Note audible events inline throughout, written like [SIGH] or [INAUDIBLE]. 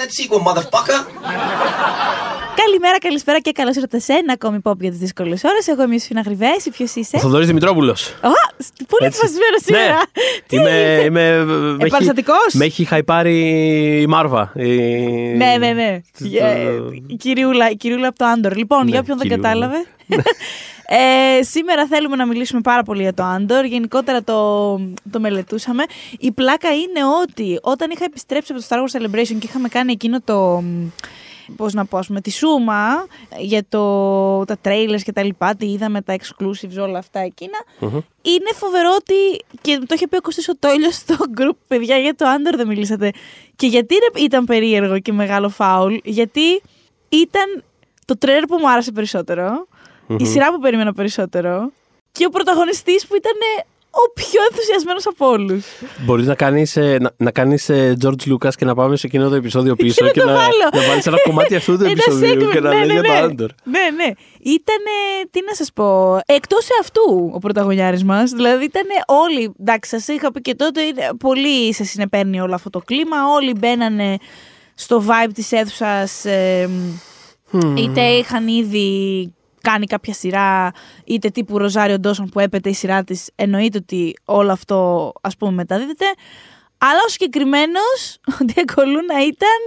that sequel, motherfucker. Καλημέρα, καλησπέρα και καλώς ήρθατε σε ένα ακόμη pop για τις δύσκολες ώρες. Εγώ είμαι η Σφίνα Γρυβές, ποιος είσαι; Ο Θοδωρής Δημητρόπουλος. Α, πολύ αποφασισμένο σήμερα. Ναι, Τι είμαι. έγινε; είμαι με έχει- Επαναστατικός; Με έχει χαϊπάρει η Μάρβα. η- Ναι, ναι, ναι. το- Ε, Η κυριούλα, η κυριούλα από το Άντορ. Λοιπόν, Ναι, για όποιον δεν κυριούλα. κατάλαβε. [LAUGHS] [LAUGHS] Ε, σήμερα θέλουμε να μιλήσουμε πάρα πολύ για το Άντορ. Γενικότερα το, το μελετούσαμε. Η πλάκα είναι ότι όταν είχα επιστρέψει από το Star Wars Celebration και είχαμε κάνει εκείνο το. Πώς να πω, ας πούμε, τη σούμα για το, τα trailers και τα λοιπά, τι είδαμε, τα exclusives, όλα αυτά εκείνα. Είναι φοβερό ότι, και το είχε πει ο Κωστής ο Τόλιος στο group, παιδιά, για το Άντορ δεν μιλήσατε. Και γιατί ρε, ήταν περίεργο και μεγάλο φάουλ, γιατί ήταν το τρέλερ που μου άρεσε περισσότερο, η σειρά που περίμενα περισσότερο και ο πρωταγωνιστής που ήταν ο πιο ενθουσιασμένος από όλους. Μπορείς να κάνεις να, να κάνεις, ε, George Lucas και να πάμε σε εκείνο το επεισόδιο [LAUGHS] Και πίσω να και, το να, βάλω. να βάλεις ένα κομμάτι αυτού του [LAUGHS] Ένα επεισοδίου segment, και να ναι, λέει ναι, για το ναι. Άντορ. Ναι, ναι. Ήταν, τι να σας πω, εκτός αυτού ο πρωταγωνιάρης μας. Δηλαδή ήταν όλοι, εντάξει σας είχα πει και τότε, είναι- πολύ σε συνεπέρνει όλο αυτό το κλίμα. Όλοι μπαίνανε στο vibe της αίθουσας, ε, είτε είχαν ήδη κάνει κάποια σειρά, είτε τύπου Ροζάριο Ντόσον που έπεται η σειρά της, εννοείται ότι όλο αυτό ας πούμε μεταδίδεται. Αλλά ο συγκεκριμένος [LAUGHS] Διακολούνα ήταν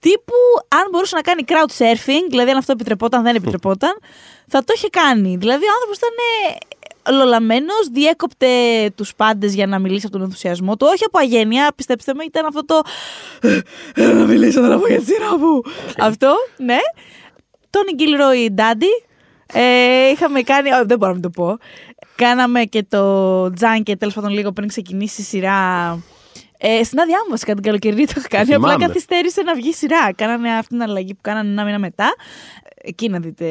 τύπου αν μπορούσε να κάνει crowd surfing, δηλαδή αν αυτό επιτρεπόταν, δεν επιτρεπόταν, θα το είχε κάνει. Δηλαδή ο άνθρωπος ήταν λολαμένος, διέκοπτε τους πάντες για να μιλήσει από τον ενθουσιασμό του. Όχι από αγένεια, πιστέψτε με, ήταν αυτό το. «Έλα να μιλήσω, να πω για τη σειρά μου. Αυτό, ναι. Τόνι Γκίλροι Ντάντι. Ε, είχαμε κάνει. όχι, δεν μπορώ να μην το πω. Κάναμε και το τζάνκε τέλος πάντων λίγο πριν ξεκινήσει η σειρά. Ε, στην άδειά μου βασικά την καλοκαιρινή το είχα κάνει. Απλά Θυμάμαι. καθυστέρησε να βγει η σειρά. Κάνανε αυτή την αλλαγή που κάνανε ένα μήνα μετά. Εκεί να δείτε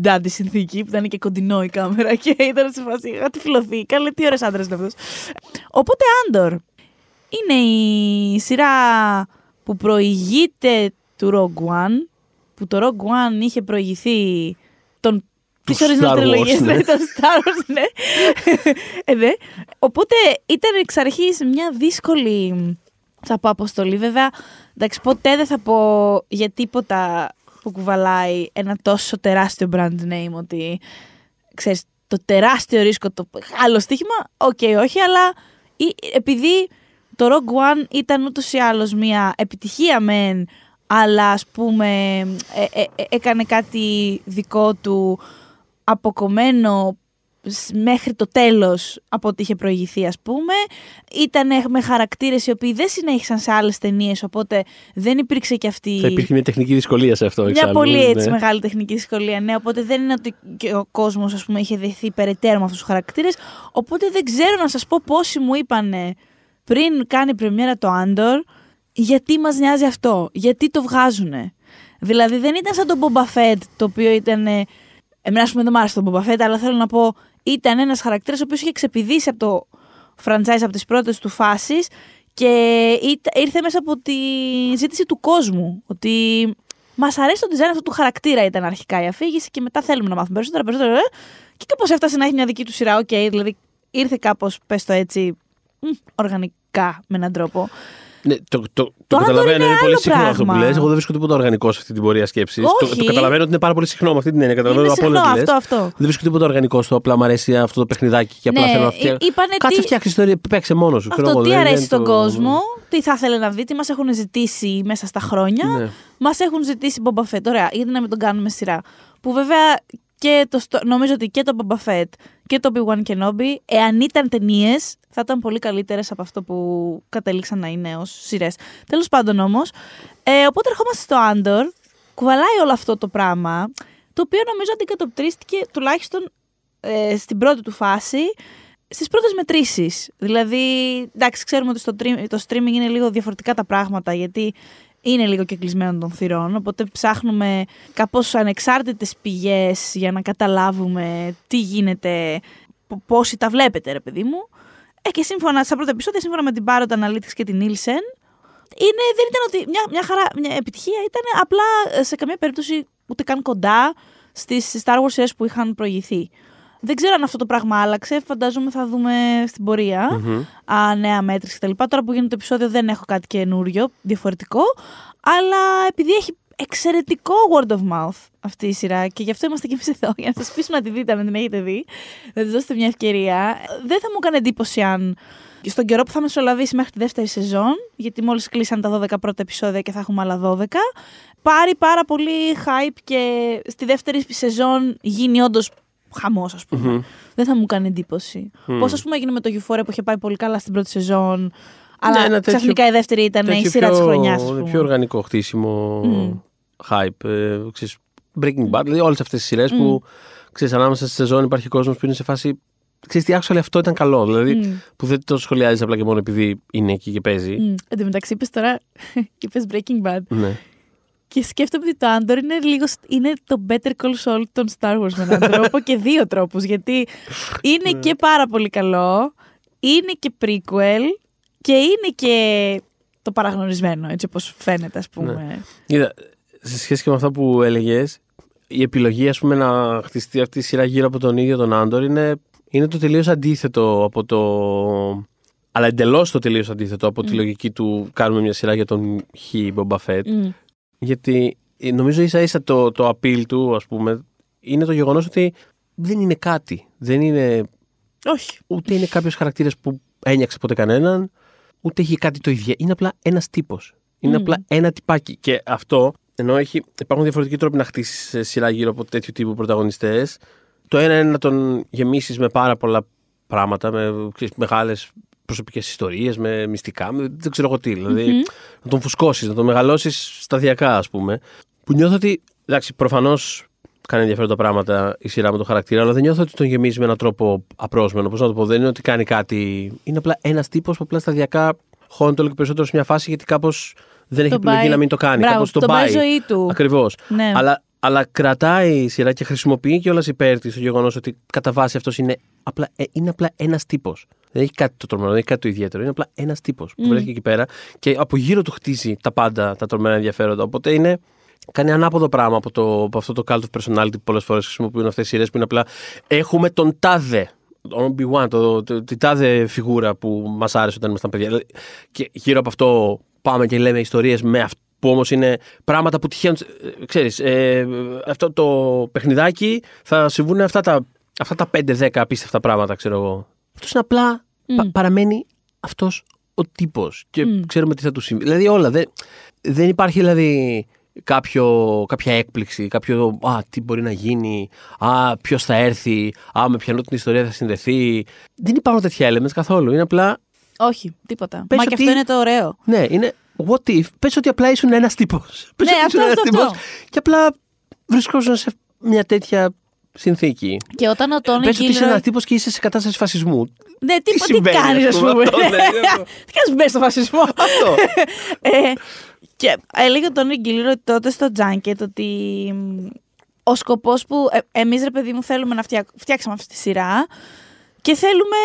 ντάντι συνθήκη που ήταν και κοντινό η κάμερα και ήταν σε φάση. Είχα τυφλωθεί. Καλέ, τι ωραίο άντρα είναι αυτός. Οπότε Άντορ είναι η σειρά που προηγείται του Rogue One. Που το Rogue One είχε προηγηθεί τον Του Τις original Star Wars, τριλογίες, ναι. ναι, [LAUGHS] το Star Wars, ναι. Ε, ναι. Οπότε ήταν εξ αρχής μια δύσκολη, θα πω αποστολή. Βέβαια, εντάξει, ποτέ δεν θα πω για τίποτα που κουβαλάει ένα τόσο τεράστιο brand name ότι, ξέρεις, το τεράστιο ρίσκο, το άλλο στοίχημα, οκ, όχι, αλλά ή- επειδή το Rogue One ήταν ούτως ή άλλως μια επιτυχία μεν, αλλά ας πούμε ε, ε, ε, έκανε κάτι δικό του αποκομμένο σ- μέχρι το τέλος από ό,τι είχε προηγηθεί ας πούμε. Ήταν με χαρακτήρες οι οποίοι δεν συνέχισαν σε άλλες ταινίες, οπότε δεν υπήρξε και αυτή... Θα υπήρχε μια τεχνική δυσκολία σε αυτό. Μια εξάλλου, πολύ έτσι ναι. μεγάλη τεχνική δυσκολία, ναι. Οπότε δεν είναι ότι και ο κόσμος, ας πούμε, είχε δεθεί περαιτέρω με αυτούς τους χαρακτήρες. Οπότε δεν ξέρω να σας πω πόσοι μου είπανε πριν κάνει πρεμιέρα το Άντορ, γιατί μας νοιάζει αυτό, γιατί το βγάζουνε. Δηλαδή δεν ήταν σαν τον Boba Fett, το οποίο ήταν. Ε, Εμένα, ας πούμε, δεν μου άρεσε τον Boba Fett, αλλά θέλω να πω, ήταν ένας χαρακτήρας ο οποίος είχε ξεπηδήσει από το franchise από τις πρώτες του φάσεις και ήρθε- ήρθε μέσα από τη ζήτηση του κόσμου. Ότι μας αρέσει το design αυτού του χαρακτήρα, ήταν αρχικά η αφήγηση και μετά θέλουμε να μάθουμε περισσότερα, περισσότερα. ε. Και κάπως έφτασε να έχει μια δική του σειρά. Οκ, δηλαδή ήρθε κάπως, πες το έτσι, μ, οργανικά με έναν τρόπο. Ναι, το, το, το, Το Andor καταλαβαίνω, είναι είναι, πολύ άλλο συχνό αυτό που πράγμα. λες. Εγώ δεν βρίσκω τίποτα οργανικό σε αυτή την πορεία σκέψης. Το, Όχι. το καταλαβαίνω ότι είναι πάρα πολύ συχνό με αυτή την έννοια. Καταλαβαίνω Είναι από όλα συχνό τι λες. αυτό, αυτό. Δεν βρίσκω τίποτα οργανικό στο απλά μου αρέσει αυτό το παιχνιδάκι και απλά Ναι, θέλω να ε, φτιάξω. είπανε Κάτσε τι- φτιάξει ιστορία, παίξε μόνος σου. ξέρω Αυτό εγώ, τι δεν- αρέσει δεν στον το- κόσμο, τι θα ήθελε να δει, τι μας έχουν ζητήσει μέσα στα χρόνια. Ναι. Μας έχουν ζητήσει Boba Fett. Ωραία, γιατί να μην τον κάνουμε σειρά. Που βέβαια και το, στο- νομίζω ότι και το Boba Fett και το Obi-Wan Kenobi, εάν ήταν ταινίες, θα ήταν πολύ καλύτερες από αυτό που κατέληξαν να είναι ως σειρές. Τέλος πάντων όμως, ε, οπότε ερχόμαστε στο Andor, κουβαλάει όλο αυτό το πράγμα, το οποίο νομίζω αντικατοπτρίστηκε τουλάχιστον ε, στην πρώτη του φάση στις πρώτες μετρήσεις. Δηλαδή, εντάξει, ξέρουμε ότι στο, τρι- το streaming είναι λίγο διαφορετικά τα πράγματα, γιατί είναι λίγο και κλεισμένο των θυρών, οπότε ψάχνουμε κάπως ανεξάρτητες πηγές για να καταλάβουμε τι γίνεται, π- πόσοι τα βλέπετε, ρε παιδί μου. Ε, και σύμφωνα, στα πρώτα επεισόδια, σύμφωνα με την Parrot Analytics και την Nielsen, είναι, δεν ήταν ότι μια, μια χαρά, μια επιτυχία, ήταν απλά ε, σε καμία περίπτωση ούτε καν κοντά στις Star Wars σειρές που είχαν προηγηθεί. Δεν ξέρω αν αυτό το πράγμα άλλαξε. Φαντάζομαι θα δούμε στην πορεία. Μμμ. Α, νέα μέτρηση κτλ. Τώρα που γίνεται το επεισόδιο δεν έχω κάτι καινούριο, διαφορετικό. Αλλά επειδή έχει εξαιρετικό word of mouth αυτή η σειρά και γι' αυτό είμαστε και εμείς εδώ, για να σας πείσουμε να τη δείτε αν δεν την έχετε δει, να της δώσετε μια ευκαιρία. Δεν θα μου έκανε εντύπωση αν στον καιρό που θα μεσολαβήσει μέχρι τη δεύτερη σεζόν, γιατί μόλις κλείσαν τα 12 πρώτα επεισόδια και θα έχουμε άλλα 12, πάρει πάρα πολύ hype και στη δεύτερη σεζόν γίνει όντως χαμός, ας πούμε. Μμμ. Δεν θα μου κάνει εντύπωση. Μμ. Πώς, ας πούμε, έγινε με το Euphoria που είχε πάει πολύ καλά στην πρώτη σεζόν. Αλλά Ναι, ένα τέτοιο- ξαφνικά η δεύτερη ήταν η Τέτοιο σειρά της πιο- χρονιάς. Α πιο πούμε. οργανικό χτίσιμο, Μμ. hype. Ε, ξέρεις, Breaking Bad, δηλαδή όλες αυτές τις σειρές που ξέρεις, ανάμεσα στη σεζόν υπάρχει κόσμος που είναι σε φάση. Ξέρεις τι, actually αυτό ήταν καλό. Δηλαδή Μμ. που δεν το σχολιάζεις απλά και μόνο επειδή είναι εκεί και παίζει. Μμ. Εν τω μεταξύ, είπες τώρα. [LAUGHS] είπες Breaking Bad. Ναι. Και σκέφτομαι ότι το Andor είναι, λίγο, σ- είναι το Better Call Saul των Star Wars με έναν [LAUGHS] τρόπο και δύο τρόπους. Γιατί είναι Ναι. και πάρα πολύ καλό, είναι και prequel και είναι και το παραγνωρισμένο, έτσι όπως φαίνεται, ας πούμε. Ναι. Κοίτα, σε σχέση και με αυτά που έλεγες, η επιλογή ας πούμε, να χτιστεί αυτή η σειρά γύρω από τον ίδιο τον Άντορ είναι, είναι το τελείως αντίθετο από το. Αλλά εντελώς το τελείως αντίθετο από τη λογική του κάνουμε μια σειρά για τον Χ Μπομπα Φέτ. Μμ. Γιατί ε, νομίζω ίσα ίσα το, το appeal του, ας πούμε, είναι το γεγονός ότι δεν είναι κάτι. Δεν είναι. Όχι. Ούτε είναι κάποιος χαρακτήρας που ένιαξε ποτέ κανέναν, ούτε έχει κάτι το ίδιο. Είναι απλά ένας τύπος. Είναι Μμμ. απλά ένα τυπάκι. Και αυτό, ενώ έχει, υπάρχουν διαφορετικοί τρόποι να χτίσεις σειρά γύρω από τέτοιου τύπου πρωταγωνιστές. Το ένα είναι να τον γεμίσεις με πάρα πολλά πράγματα, με μεγάλες προσωπικές ιστορίες, με μυστικά, με δεν ξέρω εγώ τι. Δηλαδή, Μμμ. να τον φουσκώσεις, να τον μεγαλώσεις σταδιακά, ας πούμε. Που νιώθω ότι. Εντάξει, προφανώς κάνει ενδιαφέροντα πράγματα η σειρά με τον χαρακτήρα, αλλά δεν νιώθω ότι τον γεμίζει με έναν τρόπο απρόσμενο. Πώς να το πω, δεν είναι ότι κάνει κάτι. Είναι απλά ένας τύπος που απλά σταδιακά χώνεται όλο και περισσότερο σε μια φάση γιατί κάπως δεν έχει Τον επιλογή πάει- να μην το κάνει. Μπράβο, Κάπως τον τον πάει η πάει. ζωή του. Ακριβώς. Ναι. Αλλά, αλλά κρατάει η σειρά και χρησιμοποιεί κιόλας υπέρ της το γεγονός ότι κατά βάση αυτός είναι απλά, ε, είναι απλά ένας τύπος. Δεν έχει κάτι το τρομερό, δεν έχει κάτι το ιδιαίτερο. Είναι απλά ένας τύπος που Μμ. βρέθηκε εκεί πέρα και από γύρω του χτίζει τα πάντα τα τρομερά ενδιαφέροντα. Οπότε είναι. Κάνει ανάποδο πράγμα από, το, από αυτό το cult of personality που πολλές φορές χρησιμοποιούν αυτές οι σειρές που είναι απλά έχουμε τον τάδε. Τον Obi-Wan, το, το, τη τάδε φιγούρα που μας άρεσε όταν ήμασταν παιδιά. Δηλαδή, Και γύρω από αυτό πάμε και λέμε ιστορίες με αυτό που όμως είναι πράγματα που τυχαίνουν. ε, Ξέρεις, ε, αυτό το παιχνιδάκι θα συμβούν αυτά τα, αυτά τα 5-10 απίστευτα πράγματα, ξέρω εγώ. Αυτός είναι απλά. Μμ. πα- παραμένει αυτός ο τύπος. Και Μμ. ξέρουμε τι θα του συμβεί. Δηλαδή όλα. Δεν, δεν υπάρχει δηλαδή κάποιο, κάποια έκπληξη, κάποιο α, τι μπορεί να γίνει, α, ποιος θα έρθει, α, με ποιανού την ιστορία θα συνδεθεί. Δεν υπάρχουν τέτοια elements καθόλου. Είναι απλά, Όχι, τίποτα. Πες Μα και ότι- αυτό είναι το ωραίο. ναι, είναι what if. Πες ότι απλά ήσουν ένας τύπος. Πες Ναι, ότι αυτό, ήσουν ένας αυτό, τύπος αυτό. Και απλά βρισκόσουν σε μια τέτοια συνθήκη. Και όταν ο Τόνι Πες ότι είσαι ένας Γκίλροι. τύπος και είσαι σε κατάσταση φασισμού. Ναι, τι, τι, συμβαίνει, κάνεις, ας ας πούμε, πούμε; αυτό, ναι, είναι [LAUGHS] αυτό. Τι κάνεις μπε στο φασισμό; Αυτό. [LAUGHS] ε, και έλεγε ο Τόνι Γκίλροι τότε στο Τζάνκετ ότι μ, ο σκοπός που ε, εμείς ρε παιδί μου θέλουμε να φτιά, φτιάξουμε αυτή τη σειρά και θέλουμε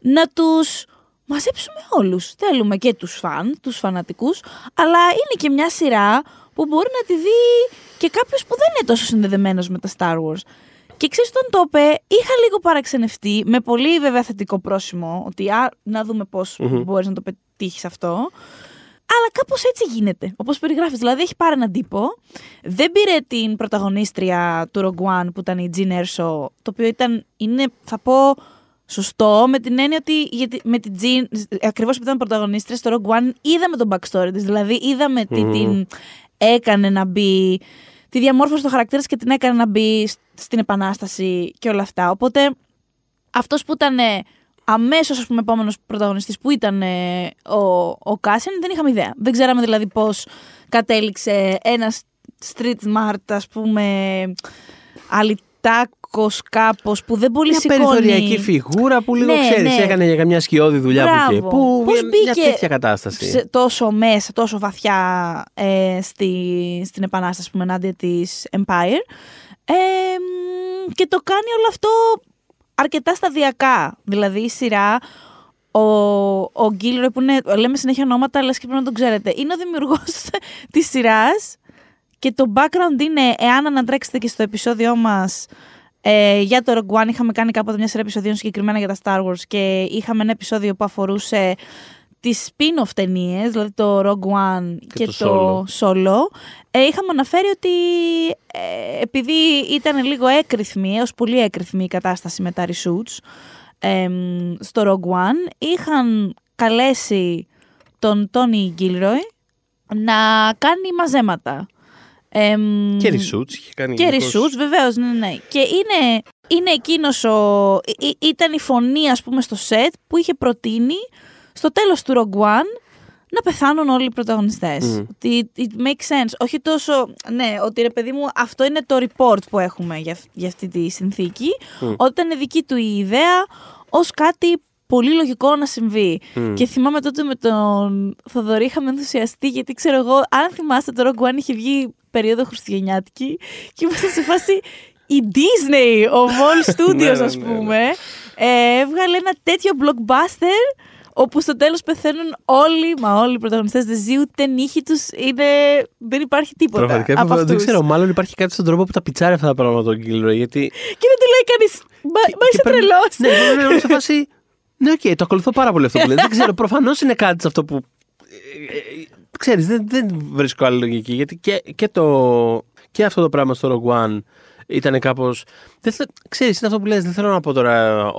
να τους μαζέψουμε όλους. Θέλουμε και τους φαν, τους φανατικούς, αλλά είναι και μια σειρά που μπορεί να τη δει και κάποιος που δεν είναι τόσο συνδεδεμένος με τα Star Wars. Και ξέρεις τον το είπε, είχα λίγο παραξενευτεί, με πολύ βέβαια θετικό πρόσημο, ότι α, να δούμε πώς Μμμ. μπορείς να το πετύχεις αυτό. Αλλά κάπως έτσι γίνεται. Όπως περιγράφεις. Δηλαδή, έχει πάρει έναν τύπο. Δεν πήρε την πρωταγωνίστρια του Rogue One που ήταν η Jean Erso, το οποίο ήταν, είναι, θα πω, σωστό με την έννοια ότι γιατί, με την Jean, ακριβώς που ήταν πρωταγωνίστρια στο Rogue One, είδαμε τον backstory της. Δηλαδή, είδαμε τι Μμμ. την έκανε να μπει, τη διαμόρφωση του χαρακτήρα και την έκανε να μπει σ- στην Επανάσταση και όλα αυτά. Οπότε, αυτός που ήταν αμέσως, ας πούμε, επόμενος πρωταγωνιστής που ήταν ε, ο, ο Κάσιν, δεν είχαμε ιδέα. Δεν ξέραμε δηλαδή πώς κατέληξε ένας street smart, ας πούμε, αλυτάκο κάπως που δεν πολύ Μια σηκώνει. περιθωριακή φιγούρα που λίγο Ναι, ξέρεις, ναι. έκανε για καμιά σκιώδη δουλειά που Μπράβο. είχε. Που Πώς μια, μια μπήκε τέτοια κατάσταση. σε- τόσο μέσα, τόσο βαθιά ε, στη, στην επανάσταση που ενάντια της Empire. Ε, μ, και το κάνει όλο αυτό αρκετά σταδιακά. Δηλαδή η σειρά, ο, ο Γκίλροϊ που είναι, λέμε συνέχεια ονόματα, λες και πρέπει να τον ξέρετε, είναι ο δημιουργός [LAUGHS] της σειράς και το background είναι, εάν ανατρέξετε και στο επεισόδιό μας Ε, για το Rogue One είχαμε κάνει κάποτε μια σειρά επεισοδίων συγκεκριμένα για τα Star Wars και είχαμε ένα επεισόδιο που αφορούσε τις spin-off ταινίες, δηλαδή το Rogue One και, το, Solo. Ε, είχαμε αναφέρει ότι ε, επειδή ήταν λίγο έκρηθμη, έως πολύ έκρηθμη η κατάσταση με τα reshoots ε, στο Rogue One, είχαν καλέσει τον Τόνι Γκίλροϊ να κάνει μαζέματα. Ε, και ρισούτς είχε κάνει. Και ρισούτς, βεβαίως, ναι, ναι. Και είναι, είναι εκείνος ο... ήταν η φωνή, ας πούμε, στο σετ που είχε προτείνει στο τέλος του Rogue One να πεθάνουν όλοι οι πρωταγωνιστές. Mm. Ότι it makes sense. Όχι τόσο, ναι, ότι ρε παιδί μου, αυτό είναι το report που έχουμε για, για αυτή τη συνθήκη. Mm. Ότι ήταν δική του η ιδέα ως κάτι πολύ λογικό να συμβεί. Mm. Και θυμάμαι τότε με τον Θοδωρή είχαμε ενθουσιαστεί γιατί ξέρω εγώ, αν θυμάστε το Rogue One είχε βγει περίοδο Χριστουγεννιάτικη και ήμασταν σε φάση η Disney of all [LAUGHS] studios ναι, ναι, ας ναι, πούμε ε, έβγαλε ένα τέτοιο blockbuster όπου στο τέλος πεθαίνουν όλοι, μα όλοι οι πρωταγωνιστές δεν ζει ούτε νύχη τους. Είναι... Δεν υπάρχει τίποτα. Πραγματικά από δεν ξέρω, μάλλον υπάρχει κάτι στον τρόπο που τα πιτσάρει αυτά τα πράγματα τον Γκίλροϊ. Γιατί... Και δεν του λέει κανείς. Μα, είσαι τρελός. Ναι, ναι, ναι, σε φάση. Ναι, οκ, το ακολουθώ πάρα πολύ αυτό που λέει. δεν ξέρω, προφανώς είναι κάτι σε αυτό που. Ε, ε, ξέρεις, δεν, δεν βρίσκω άλλη λογική. Γιατί και, και, το, και αυτό το πράγμα στο Rogue One ήταν κάπως. Ξέρεις, είναι αυτό που λες, δεν θέλω να πω τώρα.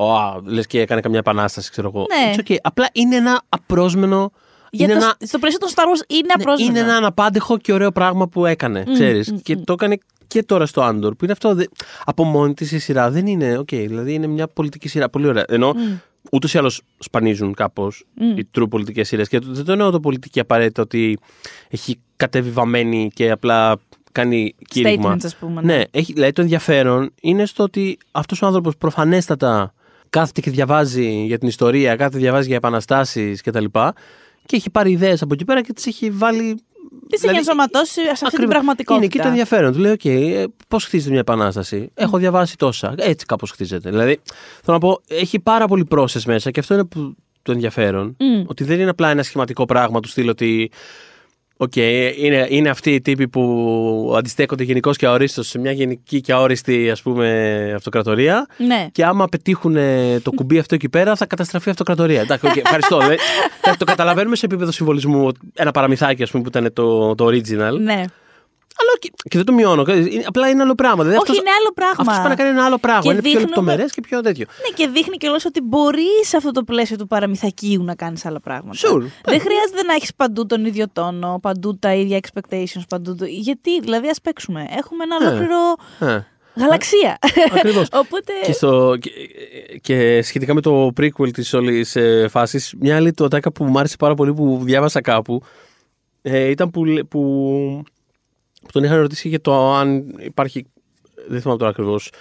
Λες και έκανε καμιά επανάσταση, ξέρω εγώ. Ναι. okay. Απλά είναι ένα απρόσμενο. Για το, ένα... Στο πλαίσιο των Star Wars είναι ναι, απρόσμενο. Είναι ένα αναπάντεχο και ωραίο πράγμα που έκανε, mm, ξέρεις. Mm, και mm. το έκανε και τώρα στο Andor, που είναι αυτό. Δε... Από μόνη της η σειρά δεν είναι. OK, okay, δηλαδή είναι μια πολιτική σειρά. Πολύ ωραία. Ενώ mm. Ούτως ή άλλως σπανίζουν κάπως mm. οι true πολιτικές σειρές. Και δεν το εννοώ το πολιτική απαραίτητα ότι έχει κατεβιβαμένη και απλά κάνει κήρυγμα. Statements, ας πούμε. Ναι, ναι έχει, δηλαδή το ενδιαφέρον είναι στο ότι αυτός ο άνθρωπος προφανέστατα κάθεται και διαβάζει για την ιστορία, κάθεται και διαβάζει για επαναστάσεις κτλ. Και έχει πάρει ιδέες από εκεί πέρα και τις έχει βάλει. Τι δηλαδή, έχει ενσωματώσει σε αυτή την πραγματικότητα; Είναι εκεί το ενδιαφέρον. Του λέει: OK, okay, πώς χτίζεται μια επανάσταση; Mm. Έχω διαβάσει τόσα. Έτσι κάπως χτίζεται. Δηλαδή, θέλω να πω, έχει πάρα πολύ πρόθεση μέσα και αυτό είναι που, το ενδιαφέρον. Mm. Ότι δεν είναι απλά ένα σχηματικό πράγμα του στυλ ότι OK, okay, είναι, είναι αυτοί οι τύποι που αντιστέκονται γενικώς και αορίστως σε μια γενική και αόριστη ας πούμε, αυτοκρατορία. Ναι. Και άμα πετύχουν το κουμπί αυτό εκεί πέρα, θα καταστραφεί η αυτοκρατορία. Εντάξει, okay, ευχαριστώ. [LAUGHS] το καταλαβαίνουμε σε επίπεδο συμβολισμού. Ένα παραμυθάκι, ας πούμε, που ήταν το, το original. Ναι. Αλλά και, και δεν το μειώνω. Απλά είναι άλλο πράγμα. Δηλαδή, Όχι, αυτός, είναι άλλο πράγμα. Αυτό πάει να κάνει ένα άλλο πράγμα. Και είναι πιο λεπτομερές και πιο τέτοιο. Ναι, και δείχνει κιόλας ότι μπορείς σε αυτό το πλαίσιο του παραμυθακίου να κάνεις άλλα πράγματα. Sure. Δεν χρειάζεται να έχεις παντού τον ίδιο τόνο, παντού τα ίδια expectations. Παντού το... Γιατί, δηλαδή, ας παίξουμε. Έχουμε ένα ε, ολόκληρο. Ε. Γαλαξία. Ακριβώς. [LAUGHS] Οπότε... Και, στο, και, και, σχετικά με το prequel της όλης ε, φάσης, μια άλλη το που μου άρεσε πάρα πολύ που διάβασα κάπου ε, ήταν που, που που τον είχαν ρωτήσει για το αν υπάρχει. Δεν θυμάμαι τώρα ακριβώς.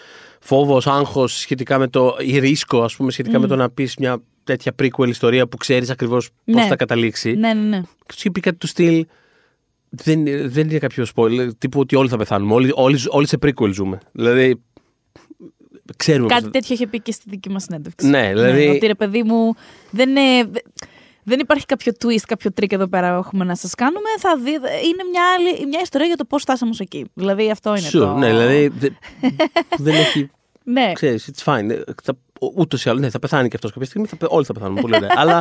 Φόβος, άγχος σχετικά με το. ή ρίσκο, ας πούμε, σχετικά με το να πεις μια τέτοια prequel ιστορία που ξέρεις ακριβώς πώς ναι. θα καταλήξει. Ναι, ναι, ναι. Και του είπε κάτι του στυλ. Δεν, δεν είναι κάποιο spoiler. Τύπου ότι όλοι θα πεθάνουμε. Όλοι, όλοι, όλοι σε prequel ζούμε. Δηλαδή. Ξέρουμε Κάτι πώς... τέτοιο είχε πει και στη δική μας συνέντευξη. Ναι, δηλαδή. Ναι, ότι ρε παιδί μου. Δεν είναι δεν υπάρχει κάποιο twist, κάποιο trick εδώ πέρα έχουμε να σας κάνουμε. Θα δει, είναι μια, άλλη, μια ιστορία για το πώς φτάσαμε ως εκεί. Δηλαδή αυτό είναι sure, το. Ναι, δηλαδή. [LAUGHS] δεν έχει. ναι. Ξέρεις, it's fine. Ούτως ή άλλως, ναι, θα πεθάνει και αυτός κάποια στιγμή. Θα, όλοι θα πεθάνουμε. Πολύ ωραία. [LAUGHS] Αλλά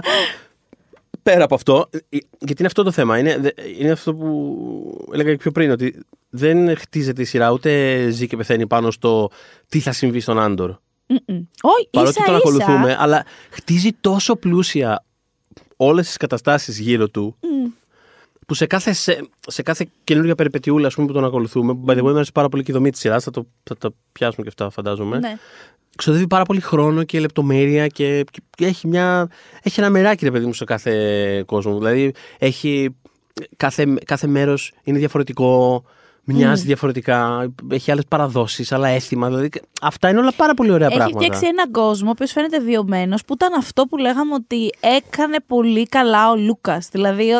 πέρα από αυτό, ε, γιατί είναι αυτό το θέμα. Είναι, είναι αυτό που έλεγα και πιο πριν, ότι δεν χτίζεται η σειρά ούτε ζει και πεθαίνει πάνω στο τι θα συμβεί στον Άντορ. Όχι, Παρότι τον ακολουθούμε, αλλά χτίζει τόσο πλούσια όλες τις καταστάσεις γύρω του που σε κάθε, σε, σε κάθε καινούργια περιπετειούλα ας πούμε, που τον ακολουθούμε, που by the way μου πάρα πολύ και η δομής της σειράς, θα το, θα το πιάσουμε και αυτά φαντάζομαι. Ναι. Ξοδεύει πάρα πολύ χρόνο και λεπτομέρεια και, και, έχει, μια, έχει ένα μεράκι ρε παιδί μου σε κάθε κόσμο. Δηλαδή έχει κάθε, κάθε μέρος είναι διαφορετικό, Μοιάζει mm. διαφορετικά, έχει άλλες παραδόσεις, άλλα έθιμα. Δηλαδή, αυτά είναι όλα πάρα πολύ ωραία έχει πράγματα. Έχει φτιάξει έναν κόσμο που φαίνεται βιωμένος, που ήταν αυτό που λέγαμε ότι έκανε πολύ καλά ο Λούκας. Δηλαδή,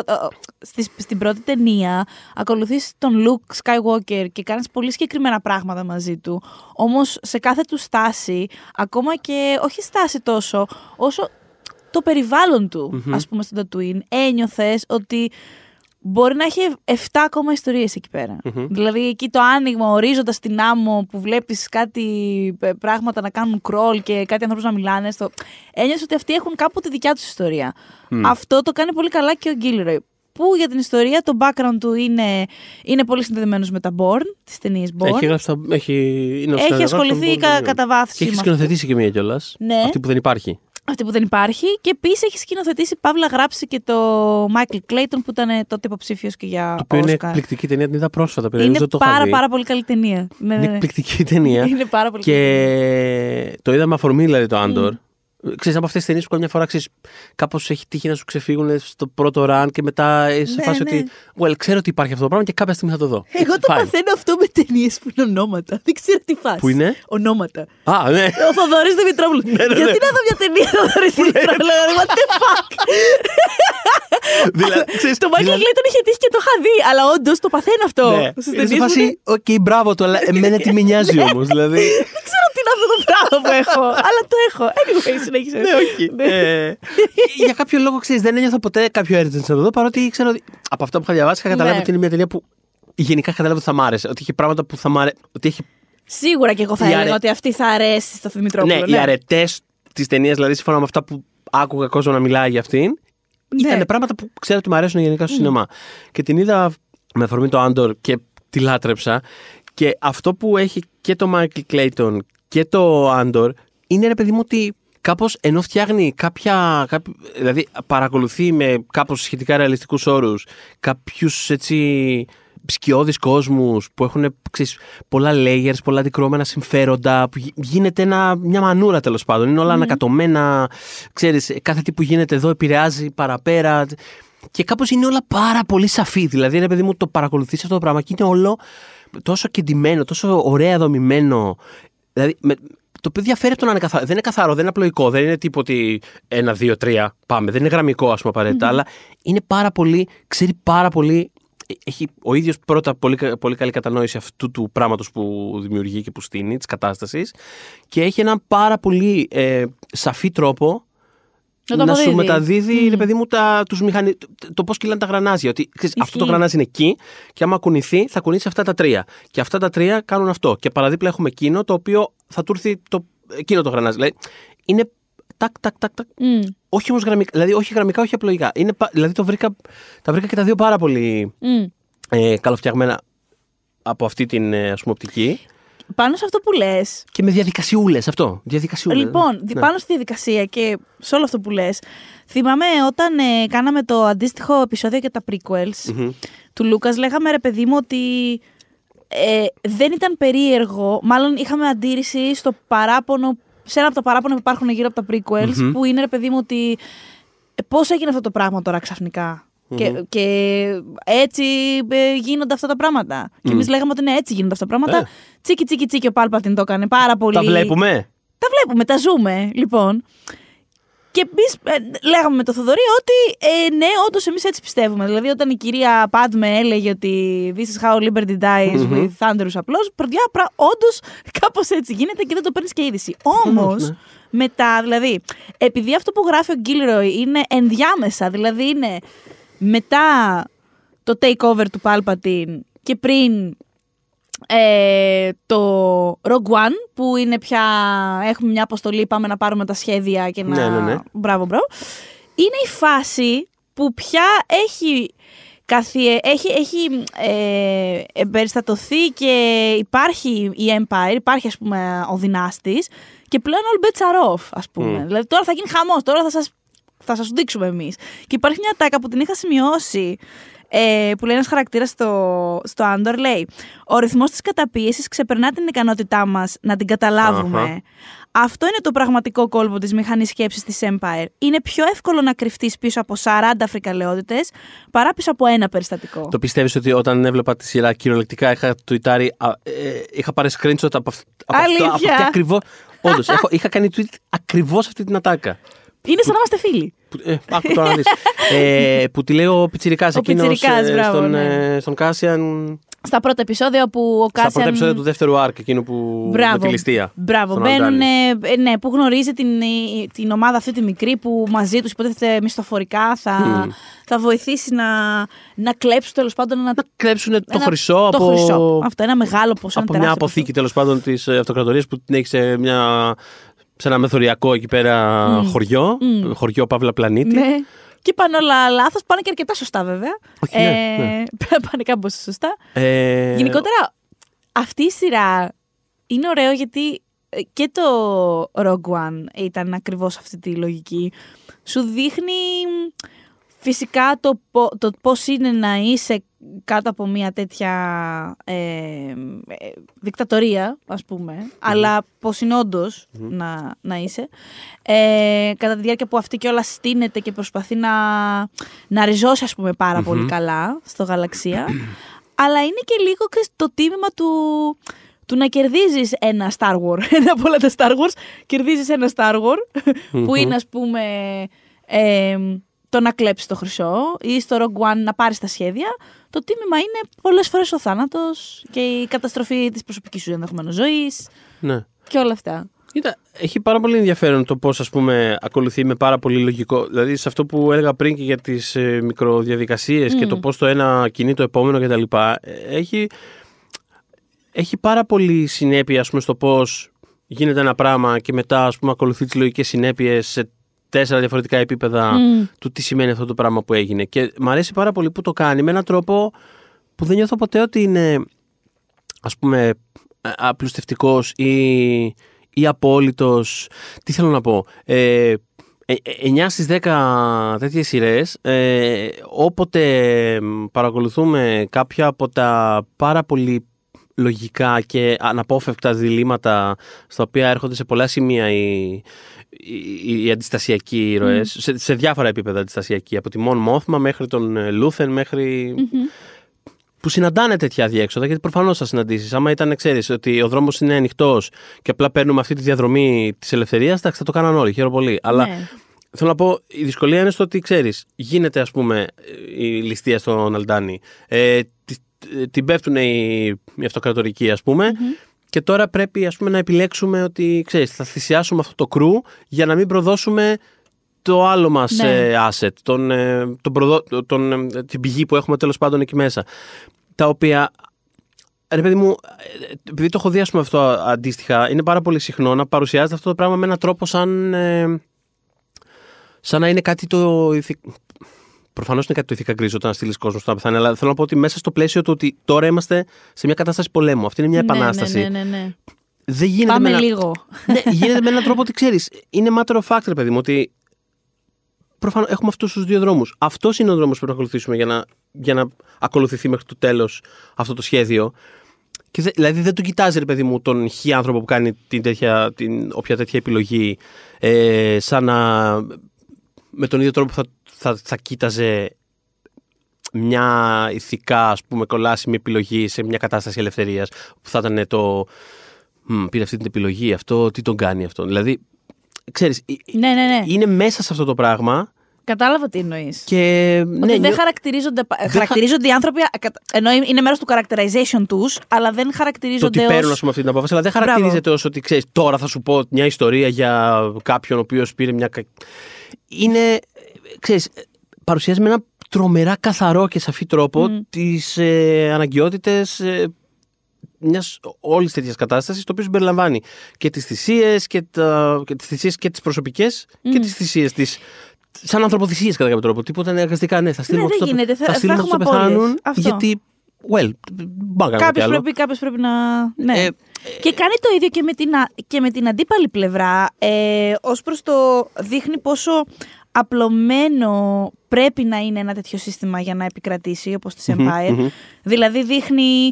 στην πρώτη ταινία ακολουθείς τον Λουκ Skywalker και κάνεις πολύ συγκεκριμένα πράγματα μαζί του. Όμως σε κάθε του στάση, ακόμα και όχι στάση τόσο, όσο το περιβάλλον του, mm-hmm. ας πούμε, στον Tatooine, ένιωθες ότι μπορεί να έχει 7 ακόμα ιστορίες εκεί πέρα. Δηλαδή εκεί το άνοιγμα, ορίζοντας την άμμο που βλέπεις κάτι ε, πράγματα να κάνουν κρόλ και κάτι ανθρώπους να μιλάνε. Στο... Ένιωσες ότι αυτοί έχουν κάπου τη δικιά τους ιστορία. Αυτό το κάνει πολύ καλά και ο Γκίλροϊ. Που για την ιστορία το background του είναι, είναι πολύ συνδεδεμένος με τα Born, τις ταινίες Born. Έχει, γράψει τα- έχει, είναι ο Έχει συνεργάτης των ασχοληθεί Born, κα, ναι. κατά βάθος. Και έχει σκηνοθετήσει και μία κιόλας. Ναι. Αυτή που δεν υπάρχει. Αυτή που δεν υπάρχει. Και επίσης έχει σκηνοθετήσει, παύλα γράψει και το Michael Clayton που ήταν τότε υποψήφιος και για Το οποίο είναι Oscar. εκπληκτική ταινία, την είδα πρόσφατα. περίπου, Είναι δεν το είχα πάρα, δει. πάρα πολύ καλή ταινία. Ναι, ναι, Είναι ναι. εκπληκτική ταινία. [LAUGHS] Είναι πάρα πολύ καλή ταινία. Και το είδαμε αφορμή δηλαδή το Άντορ. Ξέρεις από αυτέ τι ταινίε που καμιά φορά ξέρεις, κάπως έχει τύχει να σου ξεφύγουν στο πρώτο run και μετά είσαι σε Ναι, φάση ναι. ότι. Well, ξέρω ότι υπάρχει αυτό το πράγμα και κάποια στιγμή θα το δω. Εγώ το Fine. παθαίνω αυτό με ταινίες που είναι ονόματα. Δεν ξέρω τι φάση. Που είναι; Ονόματα. Α, ναι. Ο Θοδωρής Δημητρόπουλος. ναι, ναι. Γιατί να δω μια ταινία Θοδωρής Δημητρόπουλος; What the fuck; Δηλαδή, ξέρεις, Το Michael δηλαδή- Clayton είχε τύχει και το είχα δει. Αλλά όντως το παθαίνω αυτό. Ναι. Στις Είναι σε ταινίες μου φάση, είναι- οκ, μπράβο του, αλλά εμένα τι με νοιάζει όμως. Δηλαδή. Δεν ξέρω τι είναι αυτό το πράγμα που έχω. Αλλά το έχω. Anyway, συνέχισε. Ναι, όχι. Ναι. Ε, για κάποιο λόγο ξέρεις, δεν ένιωθα ποτέ κάποιο urgency να το δω παρότι ξέρω ότι από αυτά που είχα διαβάσει είχα καταλάβει Ναι. ότι είναι μια ταινία που γενικά είχα καταλάβει ότι θα μ' άρεσε. Ότι έχει πράγματα που θα μ' άρεσε. Ότι έχει Σίγουρα και εγώ θα Οι έλεγα αρε- ότι αυτή θα αρέσει στο Δημητρόπουλο. ναι, οι αρετές της ταινίας, δηλαδή σύμφωνα με αυτά που άκουγα κόσμο να μιλάει για αυτήν, Ναι. ήταν πράγματα που ξέρω ότι μου αρέσουν γενικά στο σινεμά. Και την είδα με αφορμή το Άντορ και τη λάτρεψα. Και αυτό που έχει και το Michael Clayton και το Άντορ είναι ρε παιδί μου ότι κάπως ενώ φτιάχνει κάποια. κάπο- δηλαδή παρακολουθεί με κάπως σχετικά ρεαλιστικούς όρους κάποιους έτσι σκιώδεις κόσμους που έχουν ξέρεις, πολλά layers, πολλά αντικρώμενα συμφέροντα που γι- γίνεται ένα, μια μανούρα τέλος πάντων. Είναι όλα ανακατωμένα ξέρεις, κάθε τι που γίνεται εδώ επηρεάζει παραπέρα. Και κάπως είναι όλα πάρα πολύ σαφή. Δηλαδή ρε παιδί μου το παρακολουθείς αυτό το πράγμα και είναι όλο τόσο κεντυμένο, τόσο ωραία δομημένο. Δηλαδή με, το οποίο διαφέρει από το να είναι καθαρό. Δεν είναι καθαρό, δεν είναι απλοϊκό, δεν είναι τίποτα ότι ένα, δύο, τρία, πάμε. Δεν είναι γραμμικό, ας πούμε, απαραίτητα, αλλά είναι πάρα πολύ, ξέρει πάρα πολύ. ε, Έχει ο ίδιος πρώτα πολύ, κα- πολύ καλή κατανόηση αυτού του πράγματος που δημιουργεί και που στείνει, της κατάστασης. Και έχει έναν πάρα πολύ ε, σαφή τρόπο Να το να σου αποδίδει. μεταδίδει, ρε παιδί μου, τα, τους μηχανι... το, το πώς κυλάνε τα γρανάζια. Ότι ξέρεις, αυτό το Ισχύει. γρανάζι είναι εκεί και άμα κουνηθεί, θα κουνήσει αυτά τα τρία. Και αυτά τα τρία κάνουν αυτό. Και παραδίπλα έχουμε εκείνο το οποίο θα του έρθει το, εκείνο το γρανάζι. Δηλαδή, είναι τάκ, τάκ, τάκ, τάκ. Μμ, Όχι όμως γραμμικά, δηλαδή όχι γραμμικά, όχι απλοϊκά. Είναι, πα- δηλαδή το βρήκα, τα βρήκα και τα δύο πάρα πολύ μμ. ε, καλοφτιαγμένα από αυτή την ε, ας πούμε, οπτική. Πάνω σε αυτό που λες. Και με διαδικασιούλες αυτό. Διαδικασιούλες. Λοιπόν, δι- Ναι. πάνω στη διαδικασία και σε όλο αυτό που λες, θυμάμαι όταν ε, κάναμε το αντίστοιχο επεισόδιο για τα prequels Μμμ. του Λούκας, λέγαμε ρε παιδί μου ότι ε, δεν ήταν περίεργο. Μάλλον είχαμε αντίρρηση στο παράπονο, σε ένα από τα παράπονα που υπάρχουν γύρω από τα prequels, Μμμ. που είναι ρε παιδί μου ότι ε, πώς έγινε αυτό το πράγμα τώρα ξαφνικά. Και, και έτσι ε, γίνονται αυτά τα πράγματα. Και εμείς λέγαμε ότι ναι, έτσι γίνονται αυτά τα πράγματα. Ε. Τσίκι, τσίκι, τσίκι, ο Πάλπατιν το έκανε πάρα πολύ. Τα βλέπουμε; Τα βλέπουμε, τα ζούμε, λοιπόν. Και εμείς λέγαμε με το Θοδωρή ότι ε, ναι, όντως εμείς έτσι πιστεύουμε. Δηλαδή, όταν η κυρία Πάντμε έλεγε ότι This is how liberty dies Μμμ. with thunderous applause, παιδιά, όντως κάπως έτσι γίνεται και δεν το παίρνεις και είδηση. Όμως, ναι. μετά, δηλαδή, επειδή αυτό που γράφει ο Γκίλροϊ είναι ενδιάμεσα, δηλαδή είναι μετά το takeover του Palpatine και πριν ε, το Rogue One που είναι πια έχουμε μια αποστολή πάμε να πάρουμε τα σχέδια και να... Ναι, ναι, ναι. Μπράβο, μπράβο. Είναι η φάση που πια έχει καθιε... έχει, έχει ε, εμπεριστατωθεί και υπάρχει η Empire, υπάρχει ας πούμε ο δυνάστης και πλέον all bets are off ας πούμε. Μμ. Δηλαδή τώρα θα γίνει χαμός, τώρα θα σας, θα σας δείξουμε εμείς. Και υπάρχει μια τάκα που την είχα σημειώσει ε, που λέει ένας χαρακτήρας στο, στο Andor, λέει: Ο ρυθμός της καταπίεσης ξεπερνά την ικανότητά μας να την καταλάβουμε. Αχα. Αυτό είναι το πραγματικό κόλπο της μηχανής σκέψης της Empire. Είναι πιο εύκολο να κρυφτείς πίσω από 40 φρικαλαιότητες παρά πίσω από ένα περιστατικό. Το πιστεύεις ότι όταν έβλεπα τη σειρά κυριολεκτικά είχα τουιτάρει. α, ε, είχα πάρει screenshot από, αυ- από, αυτό, Αλήθεια; από αυτή ακριβώ. Όντω, είχα κάνει tweet ακριβώς αυτή την ατάκα. Είναι σαν να είμαστε φίλοι. Που, ε, άκου τώρα να δεις. [LAUGHS] ε, που τη λέει ο Πιτσιρικάς Ο εκείνος Πιτσιρικάς, ε, μπράβο, στον, ναι. ε, στον Κάσιαν. Στα πρώτα επεισόδια που ο Στα Κάσιαν. πρώτα επεισόδια του δεύτερου arc, εκείνο που. Μπράβο. με τη ληστεία. Μπράβο. στον Μπαίνουν, Αλντάνη. ε, ναι, που γνωρίζει την, την ομάδα αυτή τη μικρή που μαζί τους υποτίθεται μισθοφορικά θα, θα βοηθήσει να, να κλέψουν τέλος πάντων ένα, Να κλέψουν το ένα- χρυσό το από. χρυσό. Αυτό, ένα μεγάλο ποσό. από ένα μια τεράστιο αποθήκη τέλος πάντων της αυτοκρατορίας που την έχεις σε, μια, σε ένα μεθοριακό εκεί πέρα χωριό. Χωριό Παύλα Πλανήτη. ποσό. Ναι. Και πάνε όλα λάθος. Πάνε και αρκετά σωστά βέβαια. Όχι, ναι, ναι. [LAUGHS] πάνε κάπως σωστά. Ε, Γενικότερα, αυτή η σειρά είναι ωραίο γιατί ε, και το Rogue One ήταν ακριβώς αυτή τη λογική. Σου δείχνει μ, φυσικά το, πο- το πώς είναι να είσαι κάτω από μια τέτοια ε, ε, δικτατορία, ας πούμε, αλλά πώς είναι όντως να, να είσαι. Ε, κατά τη διάρκεια που αυτή και όλα στείνεται και προσπαθεί να, να ριζώσει, ας πούμε, πάρα πολύ καλά στο γαλαξία. αλλά είναι και λίγο ξέρεις, το τίμημα του, του να κερδίζεις ένα Star Wars. [LAUGHS] Ένα από όλα τα Star Wars, κερδίζεις ένα Star Wars, που είναι ας πούμε ε, το να κλέψεις το χρυσό ή στο Rogue One να πάρεις τα σχέδια. Το τίμημα είναι πολλές φορές ο θάνατος και η καταστροφή της προσωπικής σου ενδεχομένως ζωής ναι. και όλα αυτά. Κοίτα, έχει πάρα πολύ ενδιαφέρον το πώς ας πούμε ακολουθεί με πάρα πολύ λογικό. Δηλαδή σε αυτό που έλεγα πριν και για τις ε, μικροδιαδικασίες και το πώς το ένα κινεί το επόμενο κτλ. ε, Έχει, έχει πάρα πολύ συνέπεια ας πούμε στο πώς γίνεται ένα πράγμα και μετά ας πούμε ακολουθεί τις λογικές συνέπειες σε τέσσερα διαφορετικά επίπεδα του τι σημαίνει αυτό το πράγμα που έγινε. Και μου αρέσει πάρα πολύ που το κάνει με έναν τρόπο που δεν νιώθω ποτέ ότι είναι ας πούμε ε, απλουστευτικός ή, ή απόλυτος. Τι θέλω να πω; Ε, ε, ε, 9 στις 10 τέτοιες σειρές, ε, όποτε μ, παρακολουθούμε κάποια από τα πάρα πολύ λογικά και αναπόφευκτα διλήμματα στα οποία έρχονται σε πολλά σημεία οι, οι, οι αντιστασιακοί ήρωες, σε, σε διάφορα επίπεδα αντιστασιακοί, από τη Μον Μόθμα μέχρι τον ε, Λούθεν μέχρι που συναντάνε τέτοια διέξοδα, γιατί προφανώς θα συναντήσεις. Άμα ήταν, ξέρεις, ότι ο δρόμος είναι ανοιχτός και απλά παίρνουμε αυτή τη διαδρομή της ελευθερίας, εντάξει, θα το κάναν όλοι. Χαίρομαι πολύ. Αλλά Ναι. θέλω να πω, η δυσκολία είναι στο ότι ξέρεις, γίνεται, ας πούμε, η ληστεία στον Αλντάνη. Ε, τη- ε, την πέφτουν οι, οι αυτοκρατορικοί, ας πούμε. Και τώρα πρέπει ας πούμε, να επιλέξουμε ότι ξέρεις, θα θυσιάσουμε αυτό το κρού για να μην προδώσουμε το άλλο μας Ναι. ε, asset, τον, ε, τον προδο- τον, ε, την πηγή που έχουμε τέλος πάντων εκεί μέσα. Τα οποία, ρε παιδί μου, ε, επειδή το έχω δει ας πούμε, αυτό αντίστοιχα, είναι πάρα πολύ συχνό να παρουσιάζεται αυτό το πράγμα με έναν τρόπο σαν, ε, σαν να είναι κάτι το... ηθι- Προφανώς είναι κάτι το ηθικά γκρίζο όταν στείλεις κόσμο στο να πεθάνει, αλλά θέλω να πω ότι μέσα στο πλαίσιο του ότι τώρα είμαστε σε μια κατάσταση πολέμου. Αυτή είναι μια Ναι, επανάσταση. Ναι, ναι, ναι, ναι. Δεν γίνεται Πάμε με ένα- λίγο. ναι, [LAUGHS] γίνεται με έναν τρόπο ότι ξέρεις. Είναι matter of fact, ρε παιδί μου, ότι προφανώς έχουμε αυτούς τους δύο δρόμους. Αυτός είναι ο δρόμος που πρέπει να ακολουθήσουμε για να, για να ακολουθηθεί μέχρι το τέλος αυτό το σχέδιο. Και δε- δηλαδή δεν το κοιτάζει, ρε παιδί μου, τον χι άνθρωπο που κάνει την τέτοια, την, όποια τέτοια επιλογή, ε, σαν να. με τον ίδιο τρόπο που θα, θα, θα κοίταζε μια ηθικά ας πούμε κολάσιμη επιλογή σε μια κατάσταση ελευθερίας που θα ήταν το «Μμ, πήρε αυτή την επιλογή αυτό, τι τον κάνει αυτό δηλαδή ξέρεις ε, Ναι, ναι, ναι. είναι μέσα σε αυτό το πράγμα Κατάλαβα τι εννοείς. και Ότι ναι, δεν νιώ- χαρακτηρίζονται. πα- χα- Χαρακτηρίζονται οι άνθρωποι. α, κατα- Ενώ είναι μέρος του characterization τους, αλλά δεν το χαρακτηρίζονται ότι ως... παίρνουν ας πούμε, αυτή την απόφαση, αλλά δεν χαρακτηρίζεται ως ότι ξέρεις, τώρα θα σου πω μια ιστορία για κάποιον ο οποίος πήρε μια. κα- Είναι, ξέρεις, παρουσιάζει με ένα τρομερά καθαρό και σαφή τρόπο Μμ. τις ε, αναγκαιότητες ε, μιας όλης τέτοιας κατάστασης, το οποίο συμπεριλαμβάνει και τις θυσίες και, τα, και τις θυσίες και τις προσωπικές και τις θυσίες της σαν ανθρωποθυσίες κατά κάποιο τρόπο. Τίποτα είναι αγκαστικά, ναι, θα στείλουμε δεν αυτούς να- γίνεται, θα- θα θα στείλουμε αυτούς να έχουμε απώλειες. πεθάνουν Αυτό. γιατί, well, μπάγανε κάτι Κάποιος άλλο. πρέπει, κάποιος πρέπει να. Ναι. Ε, και κάνει το ίδιο και με την, α- και με την αντίπαλη πλευρά. Ε, Ω προς το δείχνει πόσο απλωμένο πρέπει να είναι ένα τέτοιο σύστημα για να επικρατήσει, όπως της Empire. μμμ. Δηλαδή δείχνει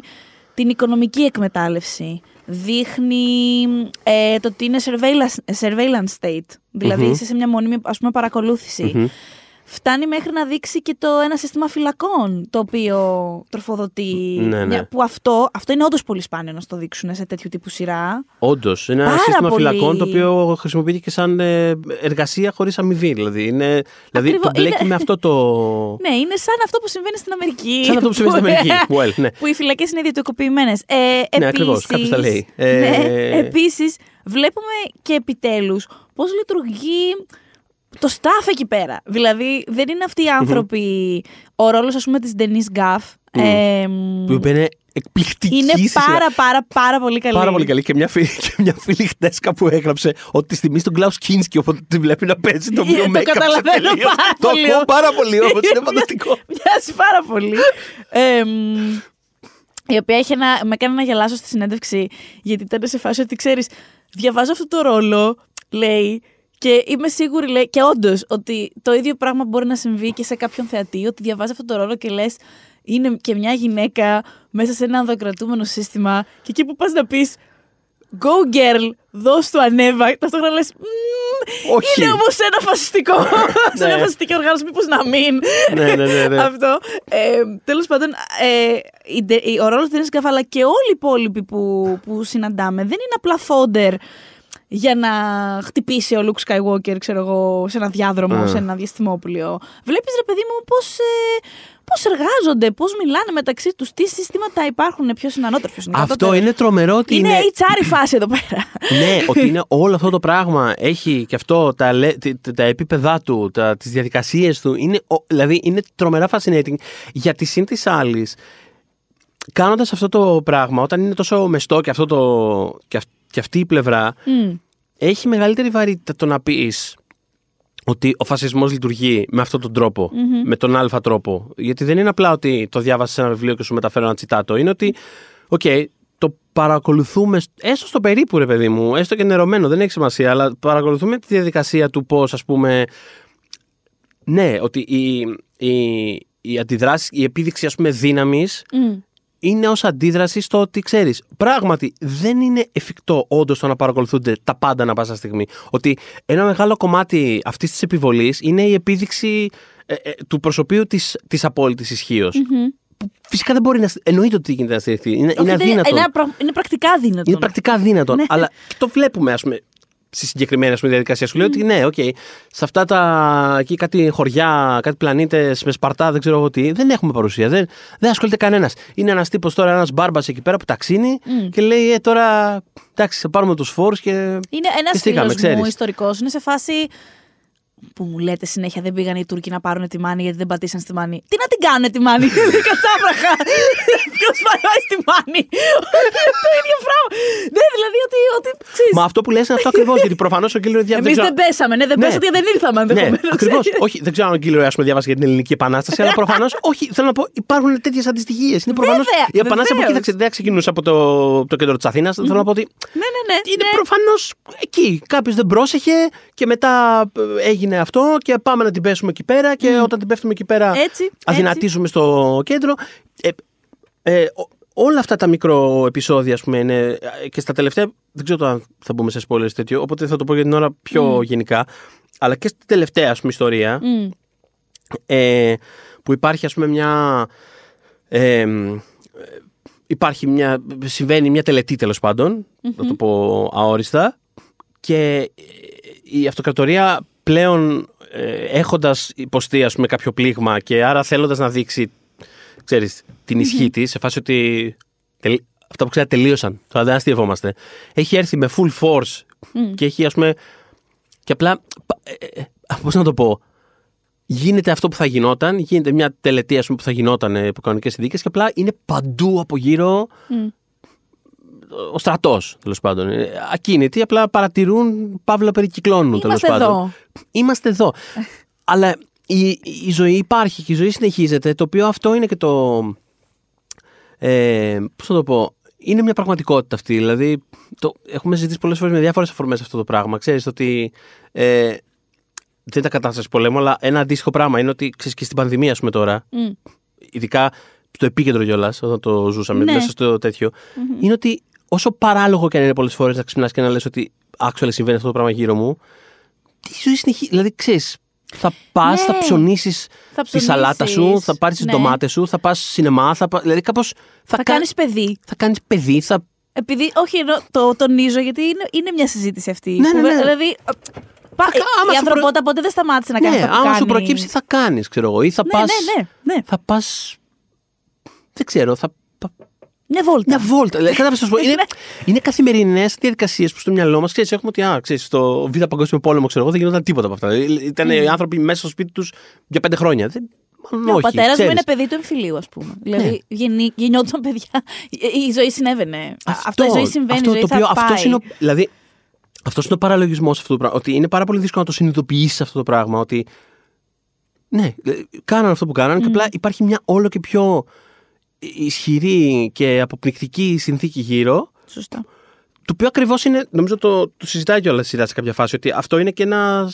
την οικονομική εκμετάλλευση. Δείχνει ε, το ότι είναι surveillance, surveillance state. δηλαδη Μμμ. είσαι σε μια μόνιμη ας πούμε, παρακολούθηση. Μμμ. Φτάνει μέχρι να δείξει και το ένα σύστημα φυλακών το οποίο τροφοδοτεί. Ναι, ναι. μια- Που αυτό, αυτό είναι όντως πολύ σπάνιο να στο δείξουν σε τέτοιου τύπου σειρά. Όντως, είναι ένα Πάρα σύστημα πολύ. φυλακών το οποίο χρησιμοποιείται και σαν ε, εργασία χωρίς αμοιβή. Δηλαδή, είναι, δηλαδή Ακριβώς, το μπλέκει είναι- με αυτό το. [LAUGHS] Ναι, είναι σαν αυτό που συμβαίνει στην Αμερική. Σαν αυτό που συμβαίνει στην Αμερική. [LAUGHS] Well, ναι. που οι φυλακές είναι ιδιωτικοποιημένες. Ε, Ναι, επίσης- ακριβώς, κάποιος τα λέει. Ε, Ναι, Επίσης, βλέπουμε και επιτέλους πώς λειτουργεί το staff εκεί πέρα. Δηλαδή, δεν είναι αυτοί οι άνθρωποι. Ο ρόλος, ας πούμε, της Denise Gaff. ε, που είπε είναι εκπληκτική είναι στη σειρά. πάρα, πάρα, πάρα πολύ καλή. Πάρα πολύ καλή. Και μια φίλη, [LAUGHS] και μια φίλη χτέσκα που έγραψε ότι τη τιμή στον Κλάους Κίνσκι, οπότε τη βλέπει να παίζει το Ε, το βίο make-up. καταλαβαίνω τελείως. πάρα Το πολύ. ακούω πάρα πολύ όμως. Είναι [LAUGHS] Μοιάζει- φανταστικό. Μοιάζει πάρα πολύ. Ε, μ, η οποία είχε ένα, με έκανε να γελάσω στη συνέντευξη, γιατί ήταν σε φάση ότι ξέρεις, διαβάζω αυτό το ρόλο, λέει, και είμαι σίγουρη, λέει, και όντως ότι το ίδιο πράγμα μπορεί να συμβεί και σε κάποιον θεατή, ότι διαβάζει αυτό το ρόλο και λες, είναι και μια γυναίκα μέσα σε ένα ανδοκρατούμενο σύστημα, και εκεί που πας να πεις. Go girl, δώσ' του ανέβα. Ταυτόχρονα λες. Όχι. Είναι όμως ένα φασιστικό. [LAUGHS] σε ένα Ναι. φασιστική οργάνωση, μήπως να μην. Ναι, ναι, ναι, ναι. Αυτό. Ε, Τέλος πάντων, ε, η Ντε- η- ο ρόλος του Ντένι Γκαφ, αλλά και όλοι οι υπόλοιποι που, που συναντάμε, δεν είναι απλά φόντερ για να χτυπήσει ο Λουκ Skywalker, ξέρω εγώ, σε ένα διάδρομο, Α. σε ένα διαστημόπλαιο. Βλέπεις, ρε παιδί μου, πώς πώς εργάζονται, πώς μιλάνε μεταξύ τους, τι συστήματα υπάρχουν, ποιος είναι ανώτερος, ποιος είναι Αυτό κατώτερος. είναι τρομερό ότι Είναι είναι. HR η φάση εδώ πέρα. ναι, [LAUGHS] ότι είναι όλο αυτό το πράγμα. Έχει και αυτό τα, λε- τε- τα επίπεδά του, τα, τις διαδικασίες του. Είναι, ο- δηλαδή είναι τρομερά fascinating. Γιατί συν της άλλης, κάνοντας αυτό το πράγμα, όταν είναι τόσο μεστό και, αυτό το, και, αυ- και αυτή η πλευρά, Μμ. έχει μεγαλύτερη βαρύτητα το να πεις ότι ο φασισμός λειτουργεί με αυτόν τον τρόπο με τον άλφα τρόπο. Γιατί δεν είναι απλά ότι το διάβασες σε ένα βιβλίο και σου μεταφέρω ένα τσιτάτο. Είναι ότι, οκ, το παρακολουθούμε, έστω στο περίπου ρε παιδί μου, έστω και νερωμένο, δεν έχει σημασία, αλλά παρακολουθούμε τη διαδικασία του πώς ας πούμε, ναι, ότι η, η, η αντιδράση, η επίδειξη ας πούμε δύναμης Μμ. Είναι ως αντίδραση στο ότι ξέρεις, πράγματι δεν είναι εφικτό όντως το να παρακολουθούνται τα πάντα ανά πάσα στιγμή. Ότι ένα μεγάλο κομμάτι αυτής της επιβολής είναι η επίδειξη ε, ε, του προσωπείου της, της απόλυτης ισχύως. Που φυσικά δεν μπορεί να. στ- Εννοείται ότι γίνεται να στηριχθεί. Είναι, Όχι, είναι δεν αδύνατο. Είναι, πρα- είναι πρακτικά δύνατο. Είναι πρακτικά δύνατον. Ναι. Αλλά και το βλέπουμε, ας πούμε, στη συγκεκριμένη ας πούμε, διαδικασία. Σου λέει ότι ναι, οκ, σε αυτά τα εκεί κάτι χωριά, κάτι πλανήτες με Σπαρτά, δεν ξέρω εγώ τι, δεν έχουμε παρουσία. Δεν, δεν ασχολείται κανένας. Είναι ένας τύπος τώρα, ένας μπάρμπας εκεί πέρα που ταξίνει και λέει, ε, τώρα εντάξει, θα πάρουμε τους φόρους και. Είναι ένας και στήκαμε, φίλος μου ξέρεις. ιστορικός. Είναι σε φάση. Που μου λέτε συνέχεια δεν πήγαν οι Τούρκοι να πάρουν τη Μάνη γιατί δεν πατήσαν στη Μάνη. Τι να την κάνουν τη Μάνη, [LAUGHS] [LAUGHS] κατσάβραχα. Ποιος πάει στη Μάνη. [LAUGHS] το ίδιο πράγμα. Ναι, δηλαδή ότι. ότι ξέρεις, Μα αυτό που λες είναι αυτό ακριβώς. γιατί προφανώς ο κύριο Διάβολο. Εμείς δεν πέσαμε, ναι, δεν Ναι. πέσατε γιατί δεν ήρθαμε. Ναι, ενδεχομένως, ακριβώς. ξέρεις. όχι, δεν ξέρω αν ο κύριο Άσπρο διάβασε για την Ελληνική Επανάσταση, αλλά προφανώς. όχι, θέλω να πω, υπάρχουν τέτοιες αντιστοιχίες. Είναι προφανώ. Βέβαια, Η Επανάσταση από εκεί βεβαίως. δεν ξε- δεν ξεκινούσε από το, το κέντρο της Αθήνας. Θέλω να πω ότι Ναι, ναι, ναι. είναι ναι. προφανώς εκεί. Κάποιος δεν πρόσεχε και μετά ε, έγινε αυτό και πάμε να την πέσουμε εκεί πέρα. Και όταν την πέφτουμε εκεί πέρα, Έτσι, αδυνατίζουμε στο κέντρο. Ε, ε, ο- όλα αυτά τα μικρό επεισόδια, ας πούμε, είναι ε, και στα τελευταία. Δεν ξέρω αν θα μπούμε σε spoilers τέτοιο, οπότε θα το πω για την ώρα πιο γενικά. Αλλά και στη τελευταία, ας πούμε, ιστορία, Μμ. ε, που υπάρχει, ας πούμε, μια. Ε, ε, υπάρχει μια. Συμβαίνει μια τελετή τέλος πάντων, να το πω αόριστα. Και ε, η αυτοκρατορία πλέον ε, έχοντας υποστεί ας πούμε, κάποιο πλήγμα και άρα θέλοντας να δείξει ξέρεις, την ισχύ της σε φάση ότι τελ- αυτά που ξέρετε τελείωσαν, τώρα δεν αστειευόμαστε έχει έρθει με full force και έχει ας πούμε και απλά πα- ε, ε, ε, πώς να το πω γίνεται αυτό που θα γινόταν γίνεται μια τελετή ας πούμε, που θα γινόταν ε, υπό κανονικές συνθήκες και απλά είναι παντού από γύρω ο στρατός, τέλος πάντων. Ε, Ακίνητοι, απλά παρατηρούν, παύλα περικυκλώνουν, τέλος Είμαστε πάντων. εδώ. Είμαστε εδώ. [LAUGHS] Αλλά η, η ζωή υπάρχει και η ζωή συνεχίζεται, το οποίο αυτό είναι και το. Ε, Πώς θα το πω. Είναι μια πραγματικότητα αυτή. Δηλαδή, το, έχουμε συζητήσει πολλές φορές με διάφορες αφορμές αυτό το πράγμα. Ξέρεις ότι. Ε, δεν ήταν κατάσταση πολέμου, αλλά ένα αντίστοιχο πράγμα είναι ότι ξέρεις, και στην πανδημία, ας πούμε τώρα, Μμ. ειδικά στο επίκεντρο κιόλας, όταν το ζούσαμε, Ναι. μέσα στο τετοιο είναι ότι όσο παράλογο και αν είναι πολλές φορές να ξυπνάς και να λες ότι actually συμβαίνει αυτό το πράγμα γύρω μου, τη ζωή συνεχίζει. Δηλαδή, ξέρεις, θα πας, Ναι. θα ψωνίσεις Θα τη σαλάτα σου, ψωνίσεις. θα πάρεις τις Ναι. ντομάτες σου, θα πας σινεμά. Θα πα... Δηλαδή κάπως. Θα, Θα κα- κάνεις παιδί. θα κάνεις παιδί, θα. Επειδή, όχι, ενώ το τονίζω γιατί είναι, είναι μια συζήτηση αυτή. Ναι, ναι, Που, ναι. Δηλαδή. Πα, κα- άμα η σου ανθρωπότητα ποτέ δεν σταμάτησε να κάνει ναι, αυτό που άμα σου κάνει. προκύψει, θα κάνεις, ξέρω εγώ. Ή θα Ναι, πα. ναι, ναι, ναι. Θα πα. Δεν ξέρω, θα. Πα- Μια βόλτα. Μια βόλτα. Δηλαδή, κατάλαβες να σου πω, [LAUGHS] είναι, Ναι. είναι καθημερινές διαδικασίες που στο μυαλό μας ξέρεις, έχουμε ότι α, ξέρεις, στο Β' Παγκόσμιο Πόλεμο ξέρω εγώ, δεν γινόταν τίποτα από αυτά. Ήταν οι άνθρωποι μέσα στο σπίτι τους για πέντε χρόνια. Δεν, μάλλον Ναι, ο όχι, πατέρας μου ξέρεις. είναι παιδί του εμφυλίου, ας πούμε. Ναι. Δηλαδή γεννή, γεννιόντουσαν παιδιά. Η, η ζωή συνέβαινε. Αυτό, η ζωή συμβαίνει. αυτό η ζωή το θα οποίο, πάει. αυτός είναι, ο- δηλαδή, αυτός είναι ο παραλογισμός αυτού του πράγματο. Ότι είναι πάρα πολύ δύσκολο να το συνειδητοποιήσεις αυτό το πράγμα. Ότι ναι, ε, κάνανε αυτό που κάνανε και απλά υπάρχει μια όλο και πιο ισχυρή και αποπνικτική συνθήκη γύρω. Σωστά. Το οποίο ακριβώς είναι, νομίζω το, το συζητάει κιόλας η σειρά σε κάποια φάση, ότι αυτό είναι και ένα.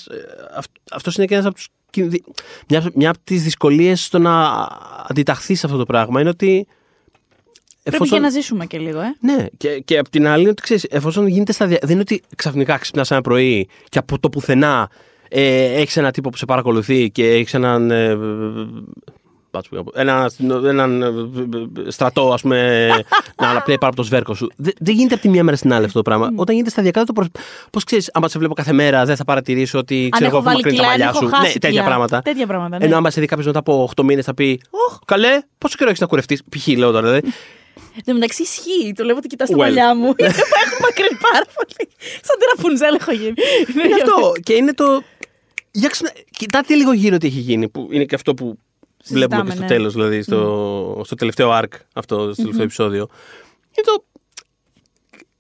Αυτός είναι και ένας από τους. Μια, μια από τις δυσκολίες στο να αντιταχθείς σε αυτό το πράγμα είναι ότι. Πρέπει και να ζήσουμε και λίγο, ε. Ναι, και, και απ' την άλλη είναι ότι ξέρεις, εφόσον γίνεται σταδια... Δεν είναι ότι ξαφνικά ξυπνάς ένα πρωί και από το πουθενά ε, έχεις έναν τύπο που σε παρακολουθεί και έχεις έναν. Ε, πώς πω, ένα, έναν ε, στρατό, ας πούμε, [LAUGHS] να αναπνέει πάρα από το σβέρκο σου. Δεν, δεν γίνεται από τη μία μέρα στην άλλη αυτό το πράγμα. Όταν γίνεται σταδιακά, δεν το προσ... Πώς ξέρεις, άμα σε βλέπω κάθε μέρα, δεν θα παρατηρήσω ότι Αν ξέρω έχω εγώ, βάλει μακρύνει τα κιλά, αν μαλλιά έχω σου. χάσει Ναι, τέτοια κιλά. πράγματα. Τέτοια πράγματα, ναι. Ενώ άμα σε δει κάποιος μετά από 8 μήνες θα πει Ωχ, καλέ, πόσο καιρό έχεις να κουρευτείς. Π.χ. λέω τώρα, δηλαδή. Εν τω μεταξύ ισχύει. Το λέω ότι κοιτάς τα Well. μαλλιά μου. Είναι που έχω μακρύνει πάρα πολύ. Σαν τη Ραπουνζέλ έχω γίνει. Είναι αυτό. Και είναι το. Για ξενα... Κοιτάτε λίγο γύρω τι έχει γίνει. Που είναι και αυτό που βλέπουμε και στο ναι. τέλος, δηλαδή στο, στο τελευταίο arc, αυτό, στο τελευταίο επεισόδιο. Είναι το.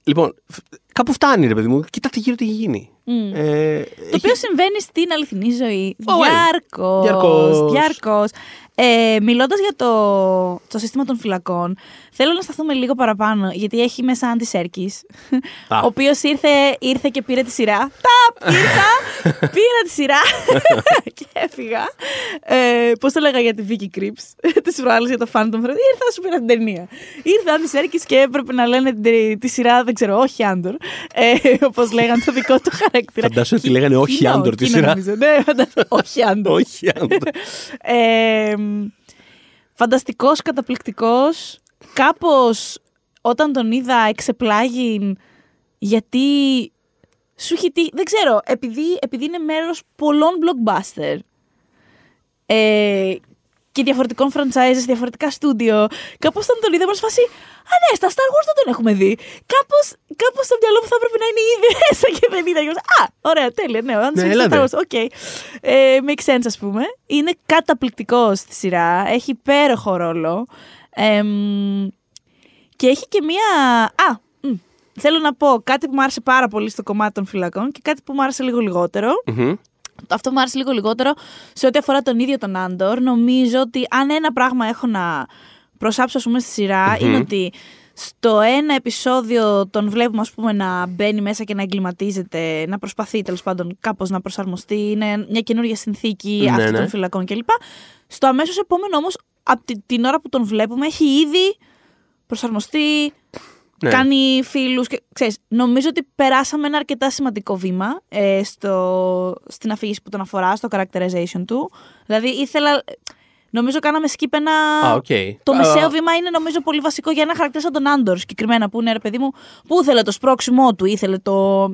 Λοιπόν, φ- κάπου φτάνει, ρε παιδί μου. Κοιτάτε γύρω τι έχει γίνει. Ε, Το οποίο συμβαίνει στην αληθινή ζωή. Oh, well. Διάρκως. Διαρκώς. Διάρκως. Ε, Μιλώντας για το, το σύστημα των φυλακών, θέλω να σταθούμε λίγο παραπάνω, γιατί έχει μέσα Άντι Σέρκη. Α. Ο οποίος ήρθε, ήρθε και πήρε τη σειρά. Ταπ! Ήρθα, [LAUGHS] πήρα τη σειρά [LAUGHS] και έφυγα. Ε, Πώς το λέγα για τη Vicky Crips, της προάλλης για το Phantom Thread. Ήρθα, σου πήρα την ταινία. Ήρθε ο Άντι Σέρκη και έπρεπε να λένε τη, τη σειρά, δεν ξέρω, όχι Άντορ. Ε, Όπως λέγανε το δικό του χαρακτήρα. Φαντάσου ότι λέγανε όχι Κοινό, Άντορ τη κοινό σειρά. νομίζω. Ναι, φαντάσου. όχι Άντορ. [LAUGHS] όχι Άντορ. Ε, φανταστικός, καταπληκτικός. Κάπως όταν τον είδα εξεπλάγην γιατί σου έχει τύχει, δεν ξέρω, επειδή, επειδή είναι μέρος πολλών blockbuster ε, και διαφορετικών franchises, διαφορετικά στούντιο, κάπως όταν τον είδα μας φάση Α, ναι, στα Star Wars δεν τον έχουμε δει. Κάπως, κάπως στο μυαλό μου θα έπρεπε να είναι ήδη [LAUGHS] μέσα και δεν είδα. Και εγώ, Α, ωραία, τέλεια, ναι, αν Ναι, σου έλατε. Star Wars, OK. Ε, make sense, ας πούμε. Είναι καταπληκτικό στη σειρά. Έχει υπέροχο ρόλο. Εμ, και έχει και μία. Α, μ, θέλω να πω κάτι που μου άρεσε πάρα πολύ στο κομμάτι των φυλακών και κάτι που μου άρεσε λίγο λιγότερο. Μμμ. Αυτό μου άρεσε λίγο λιγότερο σε ό,τι αφορά τον ίδιο τον Άντορ. Νομίζω ότι αν ένα πράγμα έχω να προσάψω, ας πούμε, στη σειρα είναι ότι στο ένα επεισόδιο τον βλέπουμε, ας πούμε, να μπαίνει μέσα και να εγκληματίζεται, να προσπαθεί τέλος πάντων κάπως να προσαρμοστεί, είναι μια καινούργια συνθήκη Ναι, αυτή ναι. των φυλακών κλπ. Στο αμέσως επόμενο όμως, από τη- την ώρα που τον βλέπουμε, έχει ήδη προσαρμοστεί, Ναι. κάνει φίλους και ξέρεις, νομίζω ότι περάσαμε ένα αρκετά σημαντικό βήμα ε, στο, στην αφήγηση που τον αφορά, στο characterization του. Δηλαδή ήθελα, νομίζω κάναμε skip ένα... Α, οκ. Το Α, μεσαίο βήμα είναι νομίζω πολύ βασικό για ένα χαρακτήρα σαν τον Άντορ συγκεκριμένα που είναι ρε παιδί μου, που ήθελε το σπρώξιμό του, ήθελε το...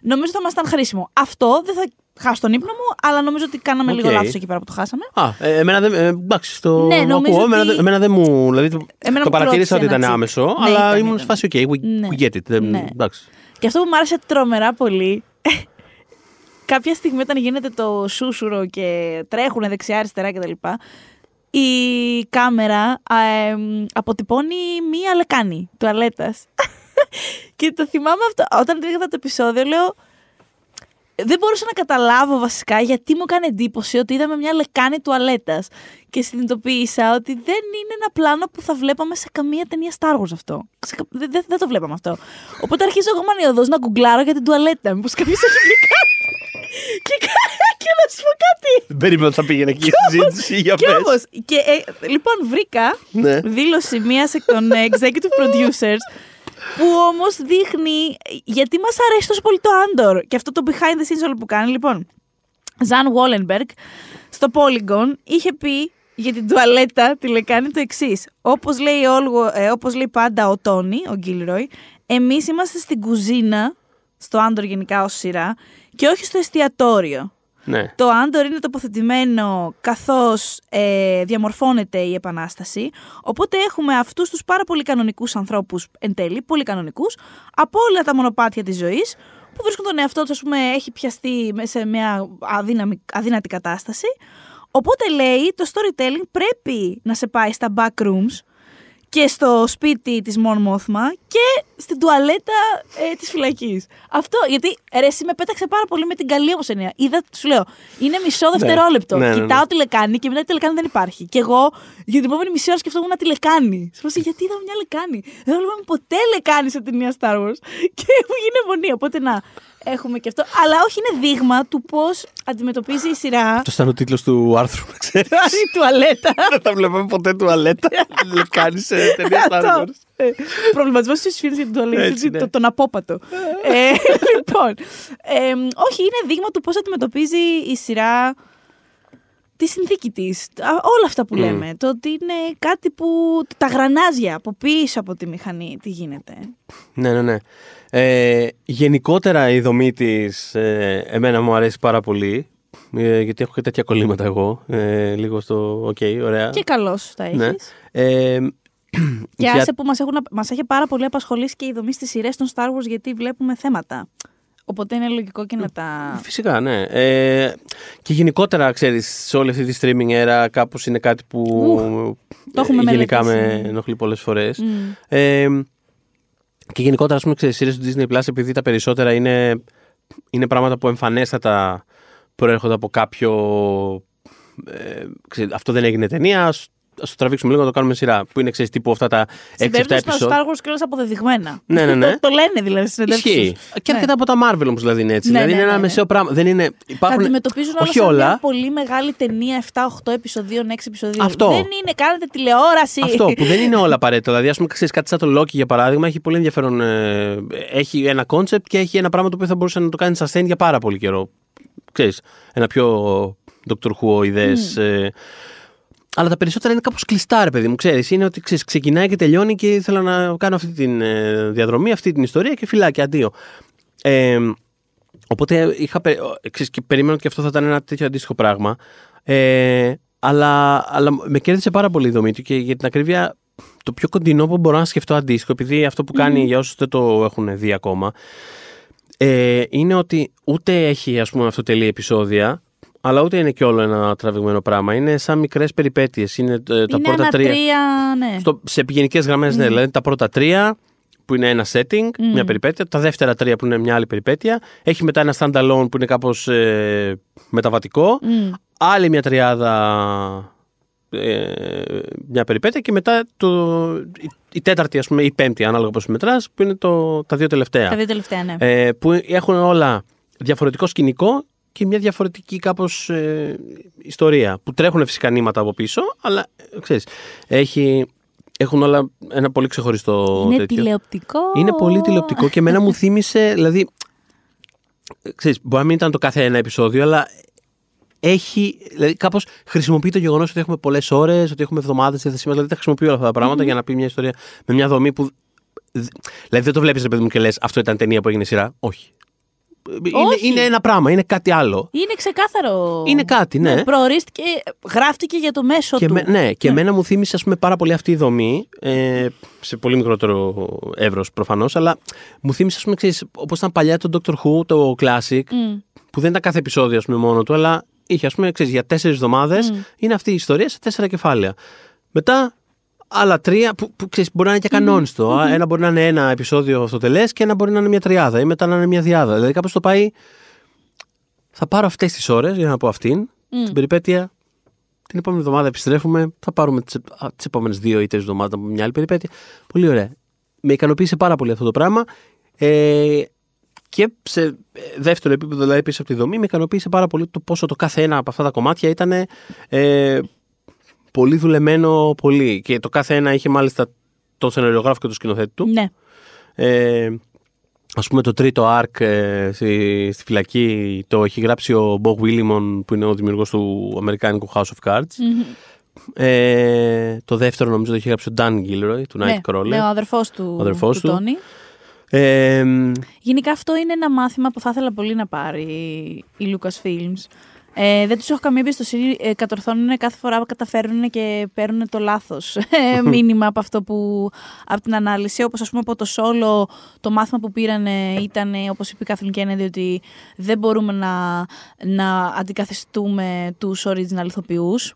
Νομίζω θα μας ήταν χρήσιμο. Αυτό δεν θα χάσω τον ύπνο μου, αλλά νομίζω ότι κάναμε λίγο Οκ. λάθος εκεί πέρα που το χάσαμε. Α, ε, εμένα δεν. ε, εντάξει, το Ναι, νομίζω ακούω. Εμένα, ότι- δεν- εμένα δεν μου. Δηλαδή, το, Εμένα το μου παρατήρησα ότι κρότησε ήταν ένα άμεσο, τσικ. Ναι, αλλά ήταν, ήμουν ήταν. σε φάση, OK, we, Ναι. we get it. Δεν, Ναι. εντάξει. Και αυτό που μου άρεσε τρομερά πολύ, [LAUGHS] κάποια στιγμή όταν γίνεται το σούσουρο και τρέχουν δεξιά-αριστερά κτλ. Η κάμερα α, εμ, αποτυπώνει μία λεκάνη τουαλέτας. [LAUGHS] και το θυμάμαι αυτό. Όταν είδα το επεισόδιο, λέω. Δεν μπορούσα να καταλάβω βασικά γιατί μου έκανε εντύπωση ότι είδαμε μια λεκάνη τουαλέτας και συνειδητοποίησα ότι δεν είναι ένα πλάνο που θα βλέπαμε σε καμία ταινία Star Wars αυτό. Σε κα- Δεν, δεν- δεν το βλέπαμε αυτό. Οπότε αρχίζω εγώ μανιωδώς να γκουγκλάρω για την τουαλέτα. Μήπως κάποιος έχει βρει κάτι. και, κα- και να σου πω κάτι. Δεν περίμενα ότι θα πήγαινε εκεί η συζήτηση για Και πες. όμως, και, ε, λοιπόν, βρήκα Ναι. δήλωση μίας εκ των ε, [LAUGHS] executive producers που όμως δείχνει γιατί μας αρέσει τόσο πολύ το Andor και αυτό το behind the scenes όλο που κάνει. Λοιπόν, Ζαν Βόλενμπεργκ, στο Polygon είχε πει για την τουαλέτα τη λεκάνη το εξής. Όπως λέει, όλο- ε, όπως λέει πάντα ο Τόνι, ο Γκίλροι, εμείς είμαστε στην κουζίνα, στο Άντορ γενικά ως σειρά, και όχι στο εστιατόριο. Ναι. Το Άντορ είναι τοποθετημένο καθώς ε, διαμορφώνεται η Επανάσταση. Οπότε έχουμε αυτούς τους πάρα πολύ κανονικούς ανθρώπους εν τέλει, πολύ κανονικούς, από όλα τα μονοπάτια της ζωής, που βρίσκουν τον εαυτό τους, ας πούμε, έχει πιαστεί με- σε μια αδύναμη, αδύνατη κατάσταση. Οπότε λέει, το storytelling πρέπει να σε πάει στα backrooms και στο σπίτι της Μον Μόθμα και στην τουαλέτα ε, της φυλακής. Αυτό, γιατί ρε, εσύ με πέταξε πάρα πολύ με την καλή όμως έννοια. Είδα, σου λέω, είναι μισό δευτερόλεπτο. Ναι, ναι, ναι. Κοιτάω τηλεκάνη και μετά τη τηλεκάνη δεν υπάρχει. Και εγώ για την επόμενη μισή ώρα σκεφτόμουν τηλεκάνη. Σε φάση, γιατί είδαμε μια λεκάνη. Δεν βλέπαμε ποτέ λεκάνη σε ταινία Star Wars. [LAUGHS] Και μου γίνει αιμονία. Οπότε να έχουμε και αυτό. Αλλά όχι είναι δείγμα του πώς αντιμετωπίζει η σειρά. Αυτό ήταν ο τίτλος του άρθρου, να ξέρεις. [LAUGHS] η τουαλέτα. [LAUGHS] Δεν θα βλέπαμε ποτέ τουαλέτα. [LAUGHS] Κάνει σε ταινία Star Αυτό. Wars. Ε, Προβληματισμός στου φίλου για την τουαλέτα. Έτσι, έτσι, ναι. το- Τον απόπατο. Ε, Λοιπόν. ε, Όχι, είναι δείγμα του πώς αντιμετωπίζει η σειρά τη συνθήκη της. Όλα αυτά που Μμ. λέμε. Το ότι είναι κάτι που. τα γρανάζια από πίσω από τη μηχανή. Τι γίνεται. Ναι, ναι, ναι. Ε, γενικότερα η δομή της εμένα μου αρέσει πάρα πολύ. ε, γιατί έχω και τέτοια κολλήματα εγώ. Ε, λίγο στο. Οκ, ωραία. Και καλώ τα έχεις. Ναι. Ε, Και για- άσε που μας, έχουν, μας έχει πάρα πολύ απασχολήσει και η δομή στις σειρές των Star Wars γιατί βλέπουμε θέματα. Οπότε είναι λογικό και να τα... Φυσικά, ναι. Ε, και γενικότερα, ξέρεις, σε όλη αυτή τη streaming era κάπως είναι κάτι που το έχουμε ε, γενικά μελετήσει. με ενοχλεί πολλές φορές. Μμ. Ε, και γενικότερα, ας πούμε, ξέρεις, σειρές του Disney Plus, επειδή τα περισσότερα είναι, είναι πράγματα που εμφανέστατα προέρχονται από κάποιο... Ε, ξέρεις, αυτό δεν έγινε ταινία, ας, ας το τραβήξουμε λίγο να το κάνουμε σειρά. Που είναι, ξέρεις, τύπου αυτά τα 6-7 Στην περίπτωση των επεισόδια. Star Wars και όλες αποδεδειγμένα. Ναι, ναι, [LAUGHS] ναι. το, το λένε δηλαδή στις συνεντεύξεις Ισχύει. τους. Και Ναι. αρκετά από τα Marvel όμως δηλαδή είναι έτσι. Ναι, δηλαδή ναι, είναι ένα ναι, ναι. μεσαίο πράγμα. Δεν είναι. Τα Υπάρχουν, αντιμετωπίζουν όλα όχι σαν όλα. μια πολύ μεγάλη ταινία 7-8 επεισοδίων, 6 επεισοδίων. Αυτό. Δεν είναι, κάνετε τηλεόραση. Αυτό που δεν είναι όλα [LAUGHS] απαραίτητα. Δηλαδή, ας πούμε, ξέρεις κάτι σαν το Loki για παράδειγμα, έχει πολύ ενδιαφέρον. ε, έχει ένα concept και έχει ένα πράγμα το οποίο θα μπορούσε να το κάνει sustain για πάρα πολύ καιρό. Ξέρεις, ένα πιο Dr. Who ιδέες. Ε, αλλά τα περισσότερα είναι κάπως κλειστά, ρε παιδί μου. Ξέρεις, είναι ότι ξέρεις, ξεκινάει και τελειώνει και ήθελα να κάνω αυτή τη ε, διαδρομή, αυτή την ιστορία και φυλάκι, αντίο. Ε, οπότε είχα, πε- ε, ξέρεις, και περίμενα ότι και αυτό θα ήταν ένα τέτοιο αντίστοιχο πράγμα. Ε, αλλά, αλλά με κέρδισε πάρα πολύ η δομή του και για την ακρίβεια το πιο κοντινό που μπορώ να σκεφτώ αντίστοιχο, επειδή αυτό που κάνει για όσους δεν το έχουν δει ακόμα, ε, είναι ότι ούτε έχει ας πούμε αυτοτελή επεισόδια, αλλά ούτε είναι και όλο ένα τραβηγμένο πράγμα. Είναι σαν μικρές περιπέτειες. Είναι ε, τα είναι πρώτα ένα τρία. τρία, ναι. Στο, σε επιγενικές γραμμές, ναι, δηλαδή τα πρώτα τρία που είναι ένα setting, μια περιπέτεια. Τα δεύτερα τρία που είναι μια άλλη περιπέτεια. Έχει μετά ένα standalone που είναι κάπως ε, μεταβατικό. Μμ. Άλλη μια τριάδα ε, μια περιπέτεια και μετά το, η, η τέταρτη ας πούμε ή η πέμπτη ανάλογα πώς μετράς που είναι το, τα δύο τελευταία. Τα δύο τελευταία, ναι. Ε, που έχουν όλα διαφορετικό σκηνικό και μια διαφορετική κάπως ε, ιστορία που τρέχουν φυσικά νήματα από πίσω αλλά ε, ξέρεις έχει, έχουν όλα ένα πολύ ξεχωριστό είναι τέτοιο. τηλεοπτικό. Είναι πολύ τηλεοπτικό και εμένα μου [LAUGHS] θύμισε, δηλαδή, ε, ξέρεις, μπορεί να μην ήταν το κάθε ένα επεισόδιο, αλλά έχει, δηλαδή κάπως χρησιμοποιεί το γεγονός ότι έχουμε πολλές ώρες, ότι έχουμε εβδομάδες στη θέση μας, δηλαδή τα χρησιμοποιεί όλα αυτά τα πράγματα για να πει μια ιστορία με μια δομή που, δηλαδή δεν το βλέπεις ρε παιδί μου και λες αυτό ήταν ταινία που έγινε σειρά, όχι. Είναι, Όχι. είναι ένα πράγμα, είναι κάτι άλλο. Είναι ξεκάθαρο. Είναι κάτι, ναι. Προορίστηκε, γράφτηκε για το μέσο Και του. με, ναι, και εμένα μου θύμισε ας πούμε, πάρα πολύ αυτή η δομή. Ε, σε πολύ μικρότερο εύρος προφανώς, αλλά μου θύμισε, ας πούμε, ξέρεις, όπως ήταν παλιά το Doctor Who, το Classic, Μμ. που δεν ήταν κάθε επεισόδιο ας πούμε, μόνο του, αλλά είχε, ας πούμε, ξέρεις, για τέσσερις εβδομάδες είναι αυτή η ιστορία σε τέσσερα κεφάλαια. Μετά άλλα τρία που, που ξέρεις, μπορεί να είναι και κανόνιστο. Ένα μπορεί να είναι ένα επεισόδιο αυτοτελέ και ένα μπορεί να είναι μια τριάδα ή μετά να είναι μια διάδα. Δηλαδή κάπως το πάει. Θα πάρω αυτές τις ώρες για να πω αυτήν, την περιπέτεια. Την επόμενη εβδομάδα επιστρέφουμε. Θα πάρουμε τις επόμενες δύο ή τρεις εβδομάδες από μια άλλη περιπέτεια. Πολύ ωραία. Με ικανοποίησε πάρα πολύ αυτό το πράγμα. Ε, και σε ε, δεύτερο επίπεδο, δηλαδή πίσω από τη δομή, με ικανοποίησε πάρα πολύ το πόσο το κάθε ένα από αυτά τα κομμάτια ήταν ε, πολύ δουλεμένο, πολύ. Και το κάθε ένα είχε μάλιστα τον σενεριογράφο και τον σκηνοθέτη του. Ναι. Ε, ας πούμε το τρίτο arc ε, στη, στη φυλακή το έχει γράψει ο Bob Willimon που είναι ο δημιουργός του αμερικάνικου House of Cards. Ε, το δεύτερο νομίζω το έχει γράψει ο Dan Gilroy του ναι, Nightcrawler. ναι, ο αδερφός του, Ο αδερφός του του. Τόνι. Ε, Γενικά αυτό είναι ένα μάθημα που θα ήθελα πολύ να πάρει η Lucasfilms. Ε, δεν τους έχω καμία εμπιστοσύνη. Ε, κατορθώνουν κάθε φορά, καταφέρουν και παίρνουν το λάθος [LAUGHS] ε, μήνυμα από αυτό που. από την ανάλυση. Όπως ας πούμε από το solo, το μάθημα που πήραν ήταν, όπως είπε η Κάθριν Kennedy, ότι δεν μπορούμε να, να αντικαθιστούμε τους original ηθοποιούς.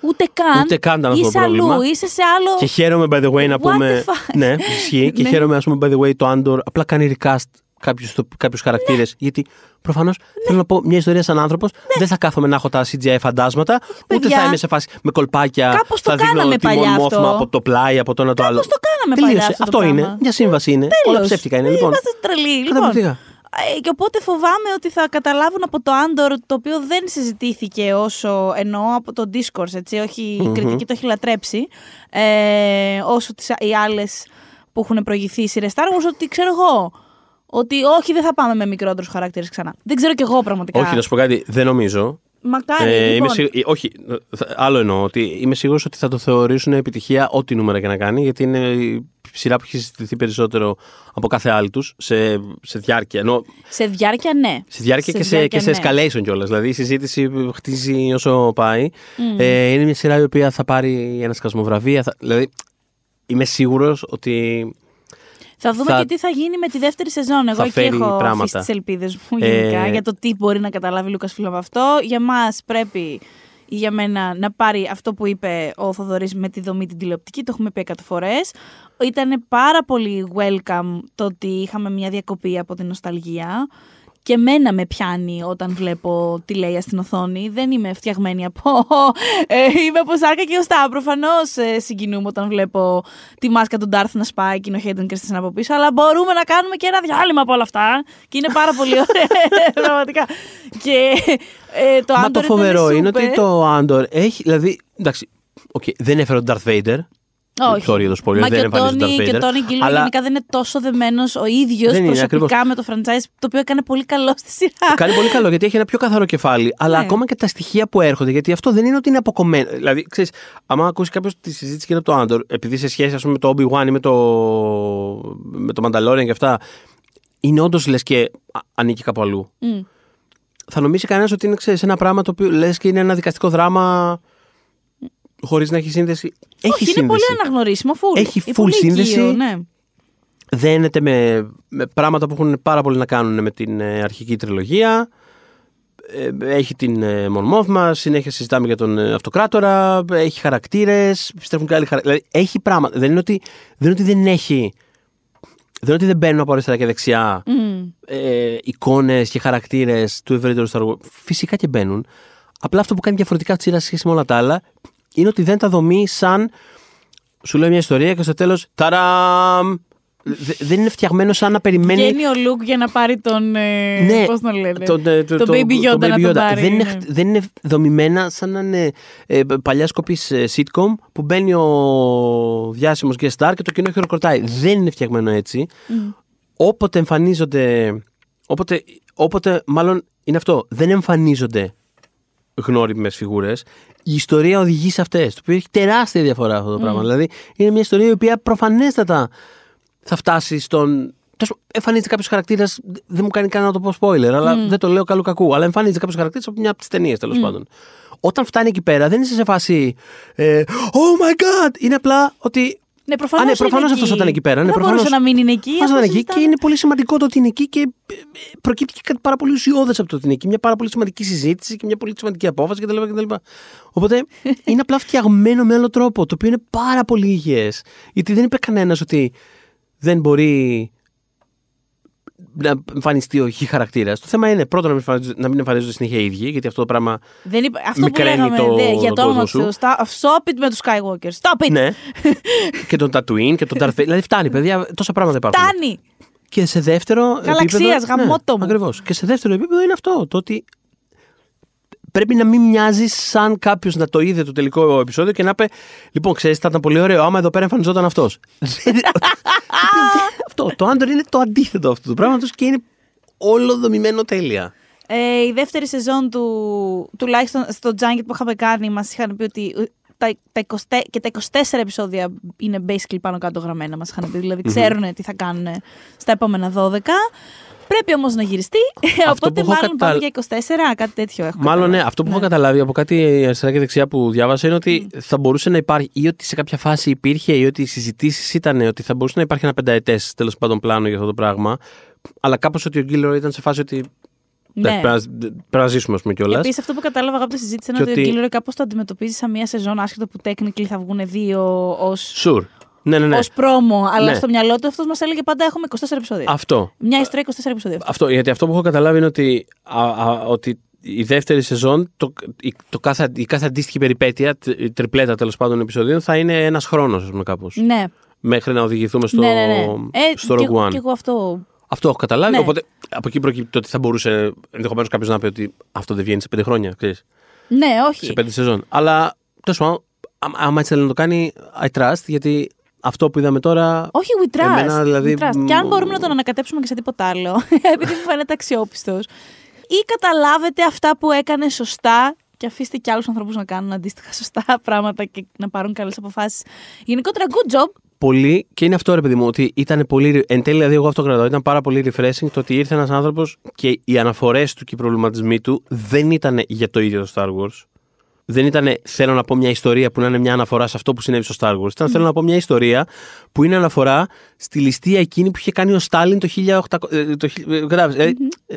Ούτε καν. Ούτε καν ήταν αυτό είσαι το πρόβλημα. αλλού, είσαι σε άλλο. και χαίρομαι by the way να What πούμε. the fuck? ναι, ισχύει. και Ναι. χαίρομαι, ας πούμε, by the way, το Andor απλά κάνει recast κάποιους, κάποιους χαρακτήρες. Ναι. Γιατί προφανώς θέλω να πω μια ιστορία σαν άνθρωπος. Δεν θα κάθομαι να έχω τα CGI φαντάσματα. ούτε Παιδιά, θα είμαι σε φάση με κολπάκια. κάπως το θα δείχνω κάναμε τη παλιά Mon Mothma αυτό. από το πλάι, από το ένα το άλλο. Κάπως το κάναμε Τελείωσε. παλιά αυτό το Αυτό πράγμα. είναι. Μια σύμβαση είναι. Όλα Τέλος. ψεύτικα είναι. Ε, Λοιπόν. Είμαστε τρελοί. Λοιπόν, Καταπληκτικά. ε, και οπότε φοβάμαι ότι θα καταλάβουν από το Andor, το οποίο δεν συζητήθηκε όσο εννοώ από το Discourse, έτσι, όχι η κριτική το έχει λατρέψει, ε, όσο τις, οι άλλες που έχουν προηγηθεί οι σειρές Star Wars, ότι ξέρω εγώ, ότι όχι δεν θα πάμε με μικρότερους χαρακτήρες ξανά. Δεν ξέρω κι εγώ πραγματικά. Όχι, να σου πω κάτι. Δεν νομίζω. Μακάρι, Ε, λοιπόν. είμαι σίγου- ε, όχι, θα- άλλο εννοώ ότι είμαι σίγουρος ότι θα το θεωρήσουν επιτυχία ό,τι νούμερα και να κάνει, γιατί είναι η σειρά που έχει συζητηθεί περισσότερο από κάθε άλλη τους σε, σε διάρκεια. Ενώ Σε διάρκεια ναι. σε διάρκεια και σε, διάρκεια, και σε ναι. escalation κιόλας. Δηλαδή η συζήτηση χτίζει όσο πάει. Ε, είναι μια σειρά η οποία θα πάρει ένα σκασμοβραβεία. Θα, δηλαδή είμαι σίγουρος ότι. Θα δούμε θα- και τι θα γίνει με τη δεύτερη σεζόν. Εγώ θα εκεί φέρει έχω πράγματα. αφήσει τις ελπίδες μου γενικά Ε, για το τι μπορεί να καταλάβει ο Λούκας Φίλο από αυτό. Για μας πρέπει ή για μένα να πάρει αυτό που είπε ο Θοδωρής με τη δομή την τηλεοπτική. Το έχουμε πει εκατό φορές. Ήταν πάρα πολύ welcome το ότι είχαμε μια διακοπή από την νοσταλγία. Και μένα με πιάνει όταν βλέπω τι λέει στην οθόνη. Δεν είμαι φτιαγμένη από. Ε, είμαι από σάρκα και οστά. Προφανώς ε, συγκινούμε όταν βλέπω τη μάσκα του Ντάρθ να σπάει και είναι ο Χέντον Κρίστιν από πίσω. Αλλά μπορούμε να κάνουμε και ένα διάλειμμα από όλα αυτά. Και είναι πάρα πολύ ωραία. [LAUGHS] πραγματικά. Και ε, το Μα Andor το ήταν φοβερό είναι super. ότι το Andor έχει. Δηλαδή, εντάξει, okay, δεν έφερε τον Darth Vader. Όχι. Sorry για το spoiler, Μα δεν και ο εμφανίζει τον Τόνι Darth και Vader. ο Τόνι Γκίλμορ αλλά γενικά δεν είναι τόσο δεμένος ο ίδιος Δεν είναι, προσωπικά ακριβώς. με το franchise, το οποίο έκανε πολύ καλό στη σειρά. κάνει πολύ καλό γιατί έχει ένα πιο καθαρό κεφάλι. Αλλά Ναι. ακόμα και τα στοιχεία που έρχονται, γιατί αυτό δεν είναι ότι είναι αποκομμένο. Δηλαδή, ξέρεις, άμα ακούσεις κάποιος τη συζήτηση γύρω από το Andor, επειδή σε σχέση ας πούμε, με το Obi-Wan ή με το, με το Mandalorian και αυτά, είναι όντως λες και α- ανήκει κάπου αλλού. Μμ. Θα νομίσει κανένας ότι είναι ξέρεις, ένα πράγμα το οποίο λες και είναι ένα δικαστικό δράμα χωρίς να έχει σύνδεση. Έχει Όχι, σύνδεση. είναι πολύ αναγνωρίσιμο. Full. Έχει Είναι full πολύ σύνδεση. οικείο, ναι. δένεται με, με πράγματα που έχουν πάρα πολύ να κάνουν με την ε, αρχική τριλογία. Ε, έχει την ε, Mon Mothma, συνέχεια συζητάμε για τον ε, Αυτοκράτορα, έχει χαρακτήρες, επιστρέφουν και άλλοι χαρακτήρες. Δηλαδή, έχει πράγματα. Δεν είναι, ότι, δεν είναι ότι δεν έχει. Δεν είναι ότι δεν μπαίνουν από αριστερά και δεξιά Μμ. ε, εικόνες και χαρακτήρες του ευρύτερου Star Wars. Φυσικά και μπαίνουν. Απλά αυτό που κάνει διαφορετικά τη σειρά σε σχέση με όλα τα άλλα είναι ότι δεν τα δομεί σαν. Σου λέει μια ιστορία και στο τέλος. Ταράμ! Δε- δεν είναι φτιαγμένο σαν να περιμένει. Βγαίνει ο Λουκ για να πάρει τον. Ε, Ναι, Πώς τον λένε. τον, ε, το- τον το- Baby το Yoda να Baby τον Yoda. πάρει. Δεν είναι, ναι. χτ- δεν είναι δομημένα σαν να είναι ε, παλιά σκοπής sitcom που μπαίνει ο διάσημος guest star και το κοινό χειροκροτάει. Δεν είναι φτιαγμένο έτσι. Όποτε εμφανίζονται. Όποτε, όποτε, μάλλον είναι αυτό. Δεν εμφανίζονται γνώριμες φιγούρες. Η ιστορία οδηγεί σε αυτές. Το οποίο έχει τεράστια διαφορά αυτό το πράγμα. Δηλαδή είναι μια ιστορία η οποία προφανέστατα θα φτάσει στον. τέλος πάντων, Εμφανίζεται κάποιος χαρακτήρας. Δεν μου κάνει καν να το πω spoiler, αλλά δεν το λέω καλού κακού. Αλλά εμφανίζεται κάποιος χαρακτήρας από μια από τις ταινίες τέλος πάντων. Όταν φτάνει εκεί πέρα, δεν είσαι σε φάση. Ε, oh my god! Είναι απλά ότι. Ναι, προφανώς Α, ναι, είναι προφανώς εκεί. αυτός θα ήταν εκεί πέρα. Δεν Ναι, θα προφανώς. μπορούσε να μην είναι εκεί. Προφανώς θα αφού ήταν εκεί και συζητάμε- είναι πολύ σημαντικό το ότι είναι εκεί και ε, ε, προκύπτει και κάτι πάρα πολύ ουσιώδες από το ότι είναι εκεί. Μια πάρα πολύ σημαντική συζήτηση και μια πολύ σημαντική απόφαση κτλ. κτλ. Οπότε [LAUGHS] είναι απλά φτιαγμένο με άλλο τρόπο, το οποίο είναι πάρα πολύ υγιές. Γιατί δεν είπε κανένας ότι δεν μπορεί να εμφανιστεί ο χι χαρακτήρας. Το θέμα είναι πρώτον να μην εμφανίζονται, να μην εμφανίζονται συνέχεια οι ίδιοι, γιατί αυτό το πράγμα. Δεν είπα, αυτό που Μικραίνει λέγαμε το- δε, για τον το όνομα κόσμο του Θεού. Stop- Stop it με τους Skywalker. Stop it! ναι. [LAUGHS] και τον Tatooine και τον Darth Vader. Δηλαδή φτάνει, παιδιά, τόσα πράγματα υπάρχουν. Φτάνει! Και σε δεύτερο Γαλαξίας, επίπεδο. γαμώτο μου. Ακριβώς. Και σε δεύτερο επίπεδο είναι αυτό. Το ότι πρέπει να μην μοιάζει σαν κάποιος να το είδε το τελικό επεισόδιο και να είπε: Λοιπόν, ξέρεις, θα ήταν πολύ ωραίο άμα εδώ πέρα εμφανιζόταν αυτός. [LAUGHS] [LAUGHS] αυτό. Το Άντορ είναι το αντίθετο αυτού του πράγματος και είναι όλο δομημένο τέλεια. Ε, η δεύτερη σεζόν του, τουλάχιστον στο Junket που είχαμε κάνει, μας είχαν πει ότι ε, τα, τα 20, και τα 24 επεισόδια είναι basically πάνω κάτω γραμμένα, μας είχαν πει. Δηλαδή ξέρουν τι θα κάνουν στα επόμενα 12. Πρέπει όμως να γυριστεί. Οπότε που έχω μάλλον κατα- πάμε για 24, κάτι τέτοιο έχω. Μάλλον ναι, καταλάβει. αυτό που έχω καταλάβει από κάτι αριστερά και δεξιά που διάβασα είναι ότι θα μπορούσε να υπάρχει ή ότι σε κάποια φάση υπήρχε ή ότι οι συζητήσεις ήταν ότι θα μπορούσε να υπάρχει ένα πενταετές τέλος πάντων πλάνο για αυτό το πράγμα. Αλλά κάπως ότι ο Γκίλρο ήταν σε φάση ότι. Ναι. Ναι. Πρέπει, να, πρέπει να ζήσουμε, ας πούμε κιόλας. Επίσης, αυτό που κατάλαβα από τη συζήτηση είναι Και ότι, ο ότι- Γκίλροι κάπω το αντιμετωπίζει σαν μία σεζόν, άσχετο που technically θα βγουν δύο ω Sure. Ναι, ναι, ναι. ως πρόμο. Αλλά Ναι. στο μυαλό του αυτός μας έλεγε πάντα έχουμε 24 επεισόδια. Αυτό. Μια ιστορία 24 επεισόδια. Αυτό, γιατί αυτό που έχω καταλάβει είναι ότι, α, α, ότι η δεύτερη σεζόν, το, η, το κάθε, η κάθε αντίστοιχη περιπέτεια, τ- η τριπλέτα τέλος πάντων επεισοδίων, θα είναι ένας χρόνος, ας πούμε, κάπως. Ναι. Μέχρι να οδηγηθούμε στο, ναι, ναι, ναι. Ε, στο και, Rogue One. και εγώ αυτό. Αυτό έχω καταλάβει. Ναι. Οπότε από εκεί προκύπτει το ότι θα μπορούσε ενδεχομένως κάποιος να πει ότι αυτό δεν βγαίνει σε πέντε χρόνια, ξέρεις, Ναι, όχι. σε πέντε σεζόν. Αλλά τέλος πάντων, άμα- άμα έτσι θέλει να το κάνει, I trust, γιατί αυτό που είδαμε τώρα. Όχι, we trust. Εμένα, δηλαδή, we trust. μ- Και αν μπορούμε να τον ανακατέψουμε και σε τίποτα άλλο, [LAUGHS] επειδή μου φαίνεται αξιόπιστος. Ή καταλάβετε αυτά που έκανε σωστά και αφήστε και άλλους ανθρώπους να κάνουν αντίστοιχα σωστά πράγματα και να πάρουν καλές αποφάσεις. Γενικότερα, good job. Πολύ, και είναι αυτό ρε παιδί μου, ότι ήταν πολύ. Εν τέλει, δηλαδή, εγώ αυτό κρατάω. Ήταν πάρα πολύ refreshing το ότι ήρθε ένας άνθρωπος και οι αναφορές του και οι προβληματισμοί του δεν ήταν για το ίδιο το Star Wars. Δεν ήταν θέλω να πω μια ιστορία που να είναι μια αναφορά σε αυτό που συνέβη στο Star Wars. Ήταν θέλω να πω μια ιστορία που είναι αναφορά στη ληστεία εκείνη που είχε κάνει ο Στάλιν το 1800. ε, Το, χι- ε, κατάλαβες, ε, ε,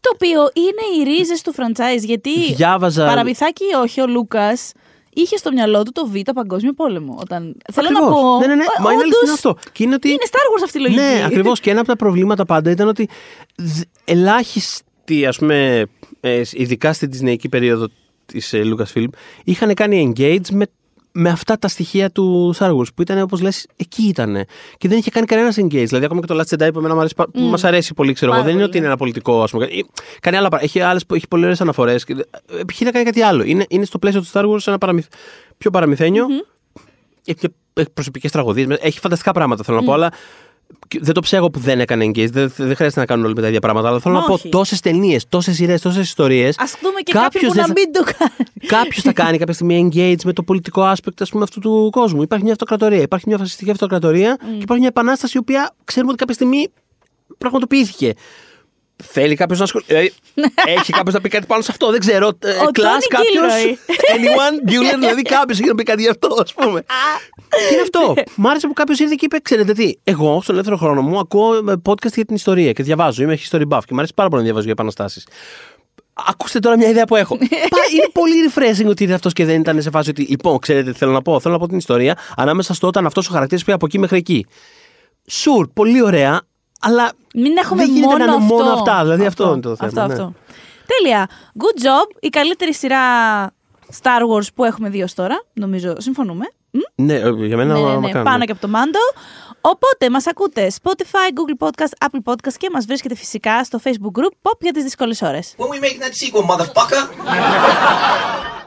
Το οποίο είναι οι ρίζες του franchise. Γιατί Διάβαζα- παραμυθάκι ή όχι, ο Λούκας είχε στο μυαλό του το Β' Παγκόσμιο Πόλεμο. Όταν... Θέλω να Ακριβώς. πω. Ναι, ναι, ναι. ε, Μα είναι όντως, αληθινό αυτό. Και είναι ότι. Είναι Star Wars αυτή η λογική. Ναι, ακριβώς. Και ένα από τα προβλήματα πάντα ήταν ότι δ- ελάχιστοι, ας πούμε, ε, ειδικά στην Disneyική περίοδο της ε, Lucasfilm, είχαν κάνει engage με, με αυτά τα στοιχεία του Star Wars που ήταν, όπως λες, εκεί ήταν. Και δεν είχε κάνει κανένας engage. Δηλαδή, ακόμα και το Last Jedi που εμένα μου αρέσει, πα- μας αρέσει πολύ, ξέρω εγώ. Πάρα Δεν είναι πολύ, ότι είναι ένα πολιτικό, ας πούμε. Ή- Κάνει άλλα πράγματα. Έχει, άλλες, έχει πολύ ωραίες αναφορές. Επιχείρει να κάνει κάτι άλλο. Είναι, είναι στο πλαίσιο του Star Wars ένα παραμυθ, πιο παραμυθένιο. Έχει, έχει προσωπικές τραγωδίες. Έχει φανταστικά πράγματα, θέλω να πω, αλλά και δεν το ψέγω που δεν έκανε engage. Δεν, δεν χρειάζεται να κάνουν όλοι με τα ίδια πράγματα. Αλλά θέλω Μα να πω όχι. τόσες ταινίες, τόσες σειρές, τόσες ιστορίες. Α δούμε και κάποιον Κάποιος που δεν να θα- μην το κάνει. Κάποιος θα κάνει κάποια στιγμή engage με το πολιτικό aspect ας πούμε, αυτού του κόσμου. Υπάρχει μια αυτοκρατορία, υπάρχει μια φασιστική αυτοκρατορία και υπάρχει μια επανάσταση η οποία ξέρουμε ότι κάποια στιγμή πραγματοποιήθηκε. Θέλει κάποιος να ασχοληθεί. Δηλαδή, [LAUGHS] έχει κάποιος να πει κάτι πάνω σε αυτό, δεν ξέρω. Ε, Ο Κλάς Tony κάποιος. Gilroy. Anyone, Gilroy, δηλαδή κάποιος έχει να πει κάτι γι' αυτό, ας πούμε. Και είναι αυτό; Μ' άρεσε που κάποιος ήρθε και είπε: Ξέρετε τι, εγώ στον ελεύθερο χρόνο μου ακούω ε, podcast για την ιστορία και διαβάζω. Είμαι history buff και μου αρέσει πάρα πολύ να διαβάζω για επαναστάσεις. Ακούστε τώρα μια ιδέα που έχω. [LAUGHS] Πα- είναι πολύ refreshing ότι ήρθε αυτός και δεν ήταν σε φάση ότι. Λοιπόν, ξέρετε τι θέλω να πω. Θέλω να πω την ιστορία ανάμεσα στο όταν αυτός ο χαρακτήρας πήγε από εκεί μέχρι εκεί. Σουρ, πολύ ωραία, αλλά Μην έχουμε δεν γίνεται μόνο να είναι αυτό. μόνο αυτά. Δηλαδή αυτό, είναι το θέμα. Αυτό, ναι. αυτό. Τέλεια. Good job. Η καλύτερη σειρά Star Wars που έχουμε δει ως τώρα. Νομίζω συμφωνούμε. Μ; Ναι, ε, για μένα ναι, ναι, ναι, μακράν, πάνω ναι. και από το Μάντο. Οπότε μας ακούτε Spotify, Google Podcast, Apple Podcast και μας βρίσκεται φυσικά στο Facebook group Pop για τις δύσκολες ώρες. When we making that sequel, motherfucker? [LAUGHS]